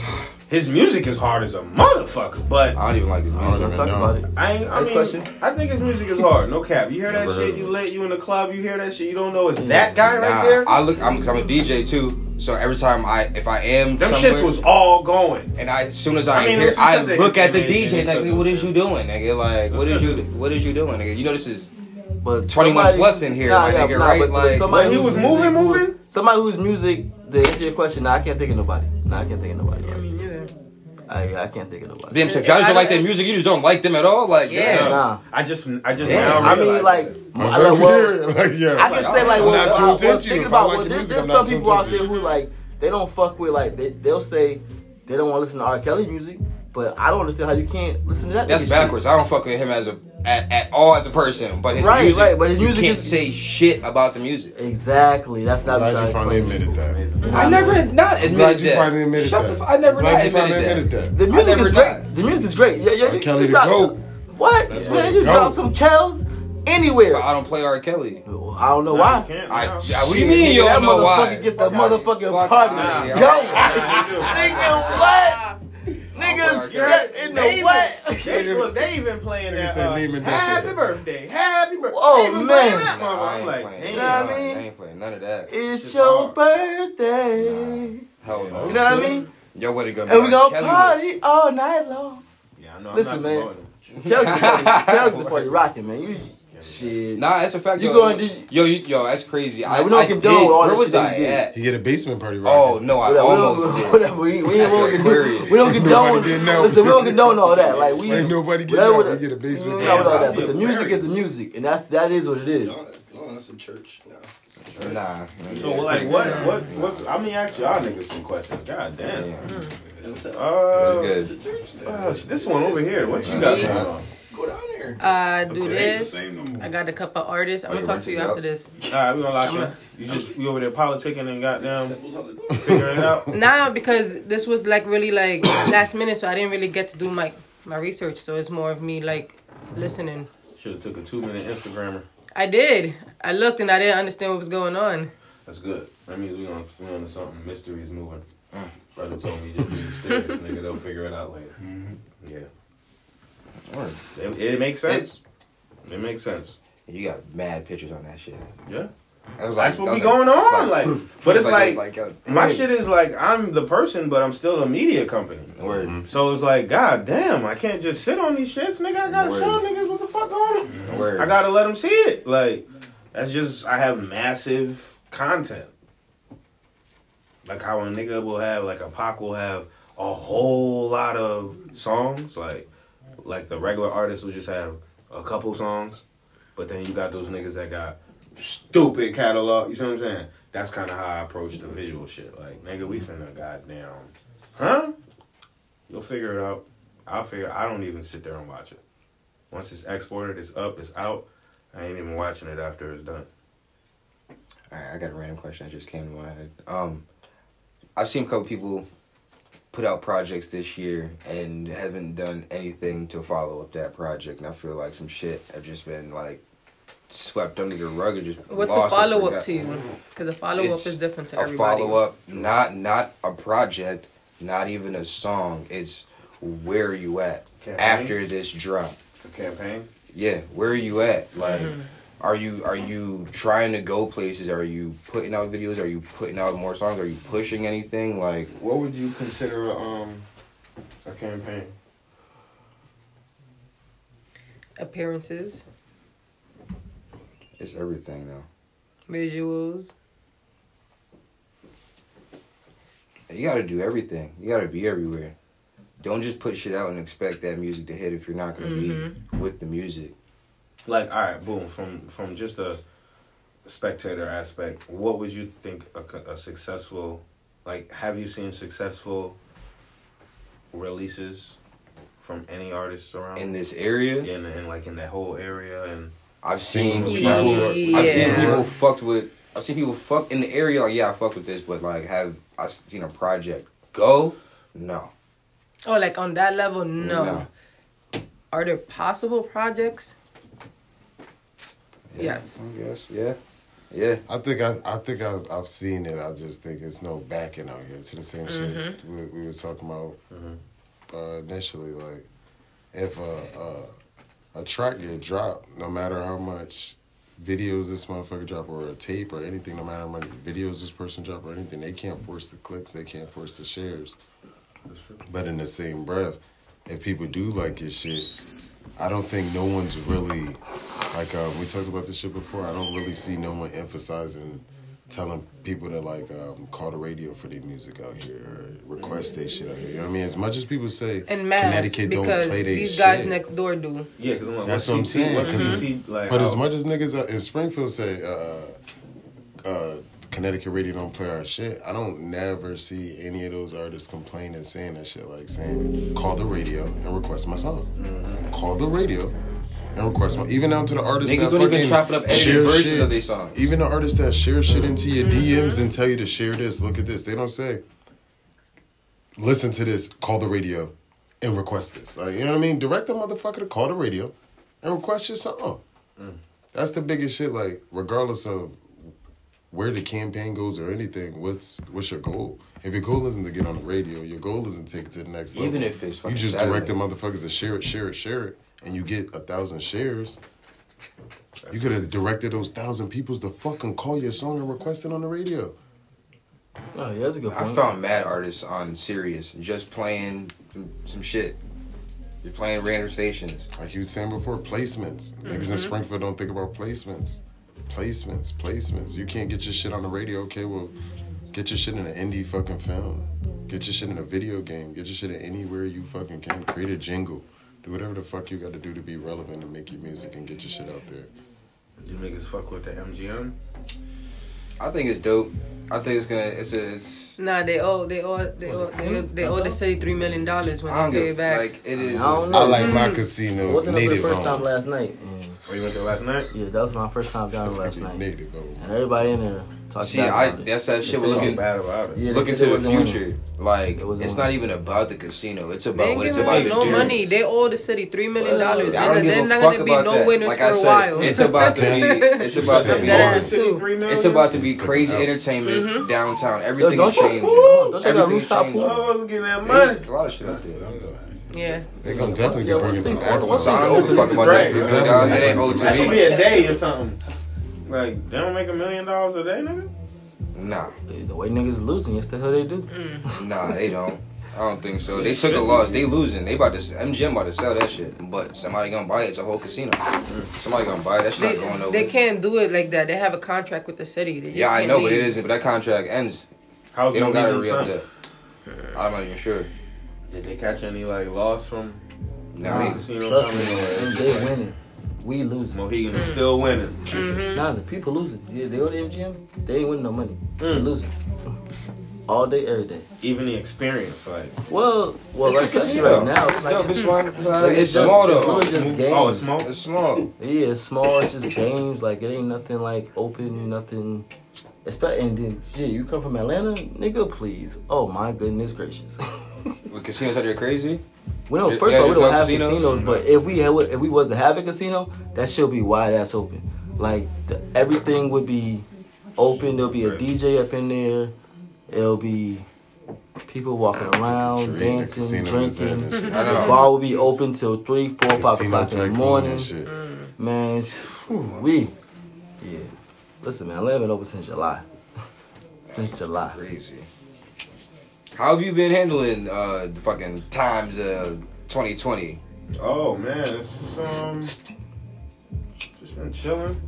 his music is hard as a motherfucker, but I don't even like this I don't music. Talk know. about it. I ain't. I Next mean, question. I think his music is hard. No cap. You hear that Never shit? You it. lit. You in the club. You hear that shit. You don't know it's that guy right Nah, there. I look. I'm, I'm a DJ too. So every time I, if I am, Them somewhere, shits was all going. And I, as soon as I, I mean, hear, I look at the DJ like, because what of is you doing, nigga? Like, what is you, what is you doing, nigga? You know this is But 21 plus in here, my nigga, right? but Like, somebody when he was music moving, moving? Somebody whose music, to answer your question, nah, I can't think of nobody. Nah, I can't think of nobody. I mean, yeah. I, I can't think of nobody. damn. So if y'all just I don't like don't- their music, you just don't like them at all. Like, Yeah. damn. Nah. I just, I just Damn. now I mean, realized like, that. I, like, well, like, yeah. I can say like, what I'm well, not uh, tuned well, into thinking about like well, the there's, there's some people out there who like they don't fuck with like they they'll say they don't want to listen to R. Kelly music, but I don't understand how you can't listen to that. That's nigga backwards. I don't fuck with him as a at, at all as a person, but his Right, music, right, but his you music can't is- say shit about the music. Exactly. That's not I'm glad I'm you finally admitted that. I never not admitted glad you that. finally admitted Shut that. the f- I never not finally admitted admitted that. that. The music never is great. The music is great. Yeah, yeah. You- Kelly you the drop- GOAT. What That's man? You drop some Kells anywhere. But I don't play R. Kelly. I don't know Nah, why. you can't, I, yeah, what do you mean you that don't know why? motherfucker get the motherfucking here. Party. outta here. Yo, Nah, you do. nigga, what? Niggas in the They what? even- They, look, they even playing Nigga that. said Uh, Neiman happy birthday, happy birthday. Oh, They even man. that Nah, I motherfucker. I'm ain't like, playing. damn. You know what I mean? I ain't playing none of that. It's Shit your hard. birthday. Hell no. You know what I mean? Yo, what it gonna And we be? gonna Kelly was- party all night long. Yeah, I know. Listen, I'm man. not promoting them. Kelly's the party, Kelly's the party rocking, man. You shit. Nah, that's a fact. You yo. going to- Yo, you, yo, that's crazy. I, we don't I condone did. all Where was I that you at? He get a basement party right Oh no, I Whatever, almost we don't, did. whatever. We, we, we don't condone. Aquarius. We don't condone. Nobody didn't know. Listen, we don't condone all that. Like we Ain't nobody getting whatever out. the- We get a basement we party. don't know all that, but the music is the music, and that's that is what it is. Oh, that's, that's a church now. Nah. So like, what, what, what? I mean, ask y'all niggas some questions. God damn. Yeah. Uh, That's good. uh, this one over here. What you got going on? Go down there. Uh, do Okay. this. No. I got a couple artists. I'm Oh, gonna talk to you rented it after this. All right, we gonna lock I'm in. a- You just we over there politicking and goddamn Samples on the- figuring it out. Nah, because this was like really like last minute, so I didn't really get to do my my research. So it's more of me like listening. Should have took a two minute Instagrammer. I did. I looked and I didn't understand what was going on. That's good. That means we on we on to something. Mystery is moving. Mm. Brother told me just be mysterious, nigga. They'll figure it out later. Mm-hmm. Yeah, Word. It, it makes sense. It makes sense. You got mad pictures on that shit. Yeah, That was that's like- what that be was going on. Like, but it's like, yo, my shit is like I'm the person, but I'm still a media company. Word. Mm-hmm. So it's like, god damn, I can't just sit on these shits, nigga. I gotta Word. show niggas what the fuck going on. Word. I gotta let them see it. Like, that's just I have massive content. Like how a nigga will have, like a Pac will have a whole lot of songs. Like, like the regular artist will just have a couple songs, but then you got those niggas that got stupid catalog. You see what I'm saying? That's kind of how I approach the visual shit. Like, nigga, we finna goddamn, huh? You'll figure it out. I'll figure. I don't even sit there and watch it. Once it's exported, it's up, it's out. I ain't even watching it after it's done. All right, I got a random question that just came to my head. Um, I've seen a couple people put out projects this year and haven't done anything to follow up that project, and I feel like some shit have just been like swept under the rug or just What's lost a follow up to you? Because a follow up is different to a everybody. follow up, not not a project, not even a song. It's where are you at Campaign? after this drop? The campaign. Yeah, where are you at? Like, Mm-hmm. Are you are you trying to go places? Are you putting out videos? Are you putting out more songs? Are you pushing anything? Like, What would you consider a, um a campaign? Appearances, it's everything though. visuals. You got to do everything. You got to be everywhere. Don't just put shit out and expect that music to hit if you're not gonna Mm-hmm. be with the music. Like, all right, boom. From from just a spectator aspect, what would you think a, a successful like, have you seen successful releases from any artists around? In this area, in, in like in that whole area and I've seen people. projects. I've seen people fucked with. I've seen people fuck in the area. Like, yeah, I fucked with this, but like, have I seen a project go? No. Oh, like on that level, no. No. Are there possible projects? Yes. I guess. Yeah. Yeah. I think I, I think I, I've seen it. I just think it's no backing out here to the same shit Mm-hmm. we, we were talking about uh, initially. Like, if a, a a track get dropped, no matter how much videos this motherfucker drop or a tape or anything, no matter how many videos this person drop or anything, they can't force the clicks. They can't force the shares. But in the same breath, if people do like your shit, I don't think no one's really like uh, we talked about this shit before. I don't really see no one emphasizing telling people to like um, call the radio for their music out here or request their shit out here. You know what I mean? As much as people say And mass Connecticut don't because play their these shit, guys next door do. yeah, because I'm like, That's what's what I'm CT saying, What's 'cause CT like? but as much as niggas uh, in Springfield say uh, uh, Connecticut radio don't play our shit, I don't never see any of those artists complaining saying that shit. Like saying, call the radio and request my song. Mm-hmm. Call the radio and request my. Even down to the artists Niggas that even fucking chop up share versions shit. of their songs. Even the artists that share shit into your mm-hmm. DMs and tell you to share this, look at this. They don't say, listen to this, call the radio, and request this. Like you know what I mean? Direct the motherfucker to call the radio and request your song. Mm. That's the biggest shit. Like regardless of where the campaign goes or anything, what's what's your goal? If your goal isn't to get on the radio, your goal isn't to take it to the next level. Even if it's you just Saturday. direct the motherfuckers to share it, share it, share it, and you get a thousand shares. You could have directed those thousand peoples to fucking call your song and request it on the radio. Oh, yeah, that's a good I found mad artists on Sirius just playing some, some shit. You're playing random stations. Like you was saying before, placements. Niggas in mm-hmm. Springfield don't think about placements. Placements, placements. You can't get your shit on the radio. Okay, well, get your shit in an indie fucking film. Get your shit in a video game. Get your shit in anywhere you fucking can. Create a jingle. Do whatever the fuck you got to do to be relevant and make your music and get your shit out there. Do you niggas fuck with the MGM? I think it's dope. I think it's gonna. It's a. It's. Nah, they owe they owe they owe they owe, they owe the city three million dollars when I don't they pay it give back. like it is. I don't I know. like mm-hmm. my I casinos wasn't up for the native first time home. last night. And, Or you went there last night? yeah, that was my first time down last night. Native. And everybody in there talking See, I about it. that's that shit. They Was looking bad about it. Yeah, they look said the future. winning. Like It wasn't it's not even about the casino. It's about ain't what it's about. the no experience. money. They owe the city three million dollars. I don't They're, they're not gonna be no that. winners Like for I a said, while. it's about to be. It's about to be. That ass too. Three million? It's about to be crazy entertainment Mm-hmm. downtown. Everything don't is changing. don't you got Everything's changing. Oh, look that money. A lot of shit out there. Yeah. They gonna definitely be Yeah, bringing some once- access. once So I don't give a fuck about that. Right. It ain't OTV. That should be a day or something. Like, they don't make a million dollars a day, nigga? Nah, The way niggas is losing, yes, the hell they do. Mm. nah, they don't. I don't think so. They took a loss. They losing. They about to MGM about to sell that shit. But somebody gonna buy it. It's a whole casino. Somebody gonna buy it. That shit They, not going over. they can't do it like that. They have a contract with the city. They just yeah, I can't know, but it isn't. But that contract ends. How's They don't gotta re up that. I'm not even sure. Did they catch any, like, loss from Nah, Nah. they, casino Trust coming? me, or man. it's They just winning. We losing. Mohegan is still winning. Nah, the people losing. Yeah, they go to MGM. They ain't winning no money. They Mm. losing. All day, every day. Even the experience, like. Well, well, It's a especially casino. right now, it's like No, it's, it's small. it's It's just- small it's though. really just games. Oh, it's small? It's small. Yeah, it's small. It's just games. Like it ain't nothing like open. Nothing. Expect and then shit. You come from Atlanta, nigga. Please. Oh my goodness gracious. With casinos out there crazy. We don't. Yeah, First of all, we don't no have casinos? casinos, but if we had, if we was to have a casino, that should be wide ass open. Like the, everything would be open. There'll be a DJ up in there. It'll be people walking around, Dream, dancing, casino is that drinking. and The bar will be open till three, four, five Casino o'clock in the morning. Mm. Man, whew, we, yeah. Listen, man, I have been open since July. since July. Crazy. How have you been handling uh, the fucking times of 2020? Oh, man. It's just, um. Just been chilling.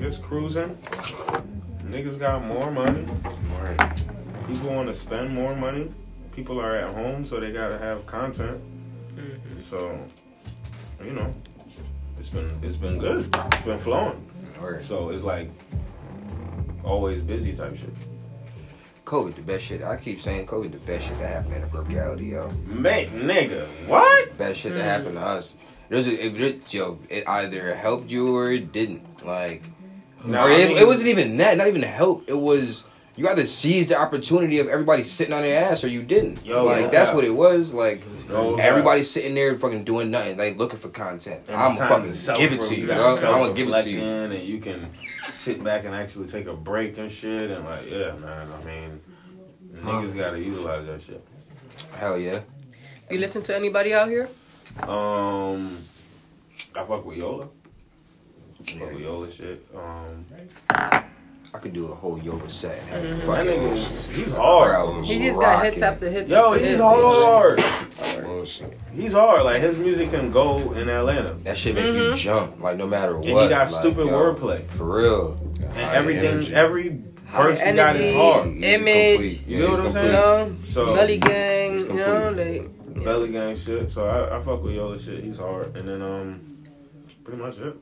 Just cruising. Niggas got more money. People want to spend more money. People are at home, so they gotta have content. So, you know, it's been it's been good. It's been flowing. Word. So it's like always busy type shit. COVID the best shit. I keep saying COVID the best shit that happened in a reality, yo. Mate, nigga, what? Best shit that mm. happened to us. There's a, it, it, yo, it either helped you or it didn't. Like, No, or I it, mean- it wasn't even that. Not even help. It was you either seized the opportunity of everybody sitting on their ass or you didn't. Yo, like yeah. that's what it was. Like No, everybody's sitting there fucking doing nothing, like looking for content. And I'm it's time fucking self- give it to you. you yo. I'm gonna give it to self-reflect you. and you can sit back and actually take a break and shit and like yeah man I mean niggas gotta utilize that shit. Hell yeah. You listen to anybody out here? Um, I fuck with Yola. Fuck with Yola shit. Um, I could do a whole yoga set. and have that fucking nigga, he's hard. He just got hits after hits. Yo, after he's hits. hard. Bullshit. He's hard. Like his music can go in Atlanta. That shit make you jump, like no matter what. And he got like, stupid yo, wordplay. For real. And High everything, energy. every verse he got is energy. hard. Image. You know what I'm saying? You So belly Gang. You know, complete. like belly gang shit. So I, I fuck with Yola shit. He's hard. And then um, pretty much it.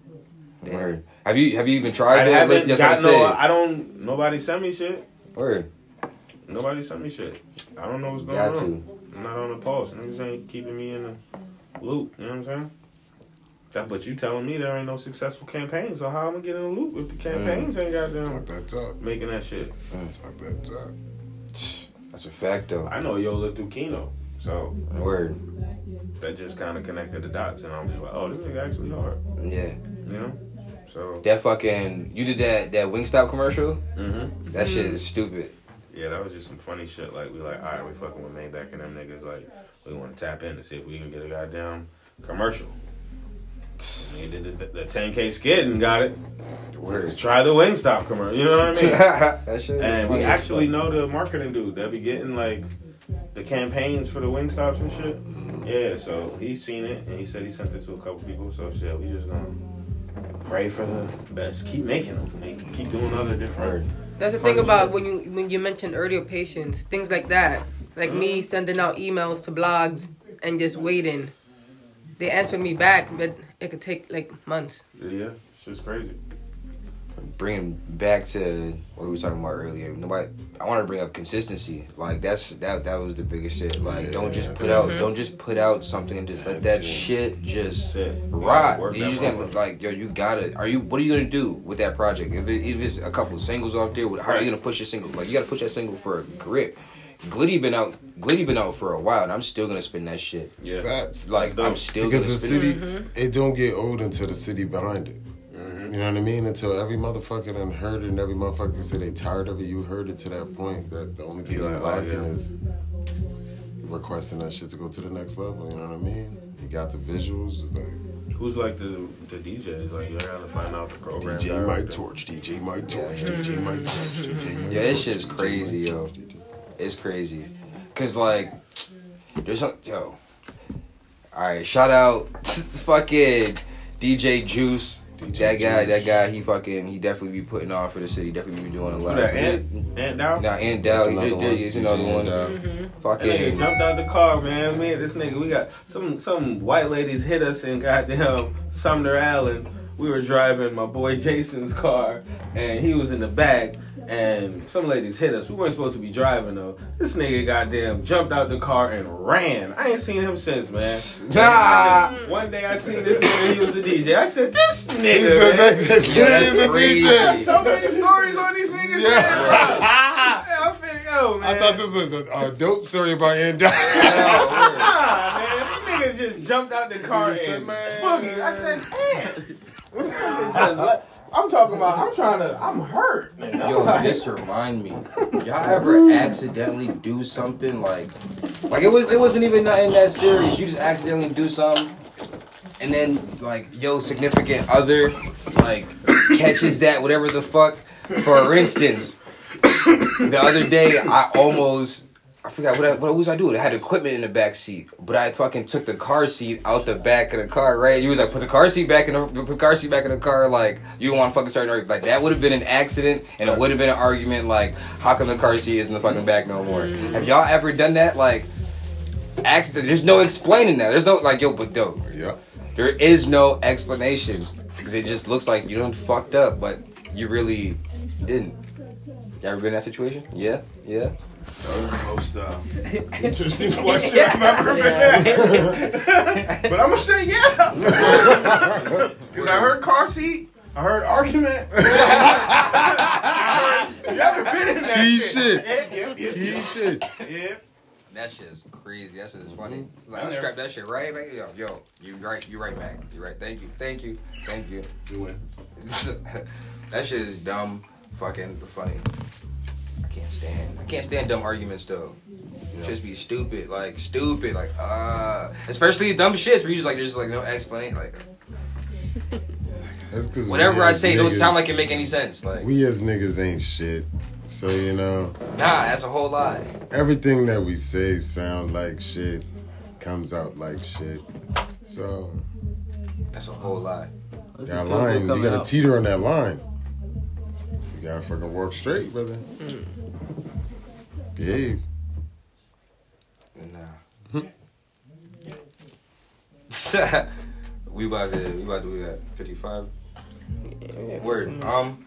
Word. Have you have you even I tried to haven't? That's got I no. I don't. Nobody sent me shit. Word. Nobody sent me shit. I don't know what's going Got on. to. I'm not on the pulse. Niggas ain't keeping me in the loop. You know what I'm saying? That, but you telling me there ain't no successful campaign, so how am I getting in the loop if the campaigns ain't Talk goddamn that talk. making that shit? Talk that talk. That's a fact though. I know Yola through Kino, so Word. that just kind of connected the dots, and I'm just like, oh, this nigga actually hard, Yeah. you know? So, That fucking you did that that Wingstop commercial. hmm That shit is stupid. Yeah, that was just some funny shit. Like we like, all right, we fucking with Maybach and them niggas. Like we want to tap in to see if we can get a goddamn commercial. They did the, the 10k skid and got it. Word. Let's try the Wingstop commercial. You know what I mean? that shit. and we actually know the marketing dude. They'll be getting like the campaigns for the Wingstops and shit. Yeah, so he's seen it and he said he sent it to a couple people. So shit, we just gonna pray for the best. Keep making them. Keep doing other different. That's the thing about when you when you mentioned earlier patience, things like that. Like me mm-hmm. sending out emails to blogs and just waiting. They answered me back, but it could take like months. Yeah, it's just crazy. Bringing back to what we were talking about earlier. Nobody. I want to bring up consistency. Like that's that that was the biggest shit. Like don't just Yeah, put that's- out mm-hmm. don't just put out something and just let That that too. shit just Shit. rot. Work You just gotta motherfucker. like yo. You gotta. Are you? What are you gonna do with that project? If, it, if it's a couple singles off there, how are you gonna push your single? Like you gotta push that single for a grip. Glitty been out. Glitty been out for a while, and I'm still gonna spin that shit. Yeah. Facts. Like I'm still Because gonna the spin city, it. Mm-hmm. it don't get old until the city behind it. You know what I mean? Until every motherfucker done heard it and every motherfucker can say they tired of it, you heard it to that point that the only thing you're like, oh, lacking yeah. is requesting that shit to go to the next level. You know what I mean? You got the visuals. Like Who's like the the DJs? Like you gotta find out the program. DJ director. Mike Torch, DJ Mike Torch, DJ Mike Torch, DJ Mike Yeah, this Torch, shit's crazy, yo. Torch, It's crazy, cause like there's some yo. All right, shout out fucking DJ Juice. DJ that guy, Juice. that guy, he fucking, he definitely be putting on for the city. Definitely be doing a lot. that? Ant, Ant Dow? Now, and That's Dow, another he one. did, he's another DJ one. Dow. Mm-hmm. That nigga Fucking, jumped out the car, man. Man, this nigga, we got some some white ladies hit us in goddamn Sumner Allen. We were driving my boy Jason's car, and he was in the back. And some ladies hit us. We weren't supposed to be driving though. This nigga goddamn jumped out the car and ran. I ain't seen him since, man. Nah. One day I seen this nigga. He was a DJ. I said, "This He's nigga, a, man." he's Yeah, that's a crazy. I got DJ. so many stories on these niggas. Yeah. man, bro. yeah, I yo, man. I thought this was a, a dope story about Ant Dow. Nah, man, that nigga just jumped out the car He said, and "Man." boogie. I said, man. This nigga just- I'm talking about. I'm trying to. I'm hurt. Man. I'm yo, like- this remind me. Y'all ever accidentally do something like, like it was, it wasn't even nothing that serious. You just accidentally do something, and then like yo significant other like catches that whatever the fuck. For instance, the other day I almost I forgot what I, what was I doing. I had equipment in the back seat, but I fucking took the car seat out the back of the car. Right? You was like, put the car seat back in the put the car seat back in the car. Like you don't want to fucking start an argument. Like that would have been an accident, and it would have been an argument. Like how come the car seat is in the fucking back no more? Mm-hmm. Have y'all ever done that? Like accident. There's no explaining that. There's no like yo, but yo, Yep. there is no explanation because it just looks like you done fucked up, but you really didn't. You ever been in that situation? Yeah, yeah. That was the most uh, interesting question I've ever been asked. but I'm gonna say yeah. Because I heard car seat, I heard argument. I heard, you ever been in that Key shit? shit. Yep, yep, yep, Key yep. shit. Yep. That shit is crazy. That shit is funny. Mm-hmm. Like, I strap that shit right, right. Yo, yo, you right, you right, Mac. You right. Thank you, thank you, thank you. You win. that shit is dumb, fucking funny. I can't stand. I can't stand dumb arguments though. Just be stupid, like stupid, like uh, especially dumb shits where you just like there's like no explanation, like That's 'cause whatever I as say don't sound like it make any sense. Like We as niggas ain't shit. So, you know, nah, that's a whole lie. everything that we say sound like shit, comes out like shit. So, That's a whole lie. What's that it feel good line, you gotta out? teeter on that line. You gotta fucking work straight, brother. Behave. Nah. we about to we about to do that. Fifty five. Word. Um.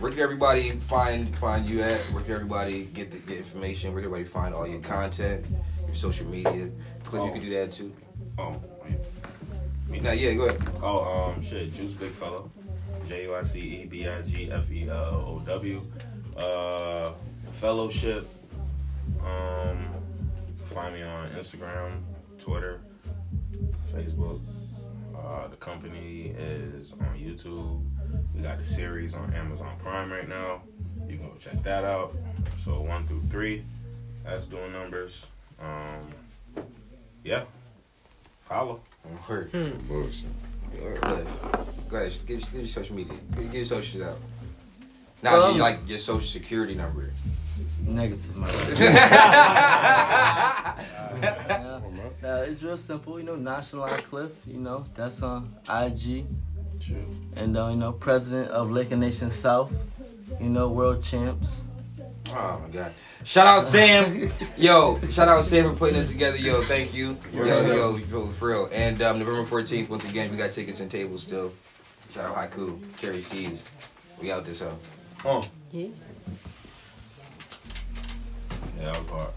Where can everybody find find you at? Where can everybody get the get information? Where can everybody find all your content, your social media? Cliff, you can do that too. Oh, wait. Me? Nah, yeah, go ahead. Oh, um, shit, Juice Big Fellow. J U I C E B I G F E L O W. Uh, Fellowship. Um, find me on Instagram, Twitter, Facebook. Uh, the company is on YouTube. We got the series on Amazon Prime right now. You can go check that out. So one through three, that's doing numbers. Um, yeah, follow. Word. Bullshit. Cliff. Go ahead. just Give, give your social media. Give, give your socials out. Now, Um, you like your social security number. Negative, man. yeah. Uh, it's real simple, you know. Nonchalant Cliff, you know. That's on IG, True. and uh, you know, president of Laker Nation South. You know, world champs. Oh my god. Shout out Sam. yo, shout out Sam for putting this together. Yo, thank you. Yo, yo, yo, for real. And um, November 14th, once again, we got tickets and tables still. Shout out Haiku, Cherry Steez. We out this hoe. Oh. Yeah. Yeah, that was hard.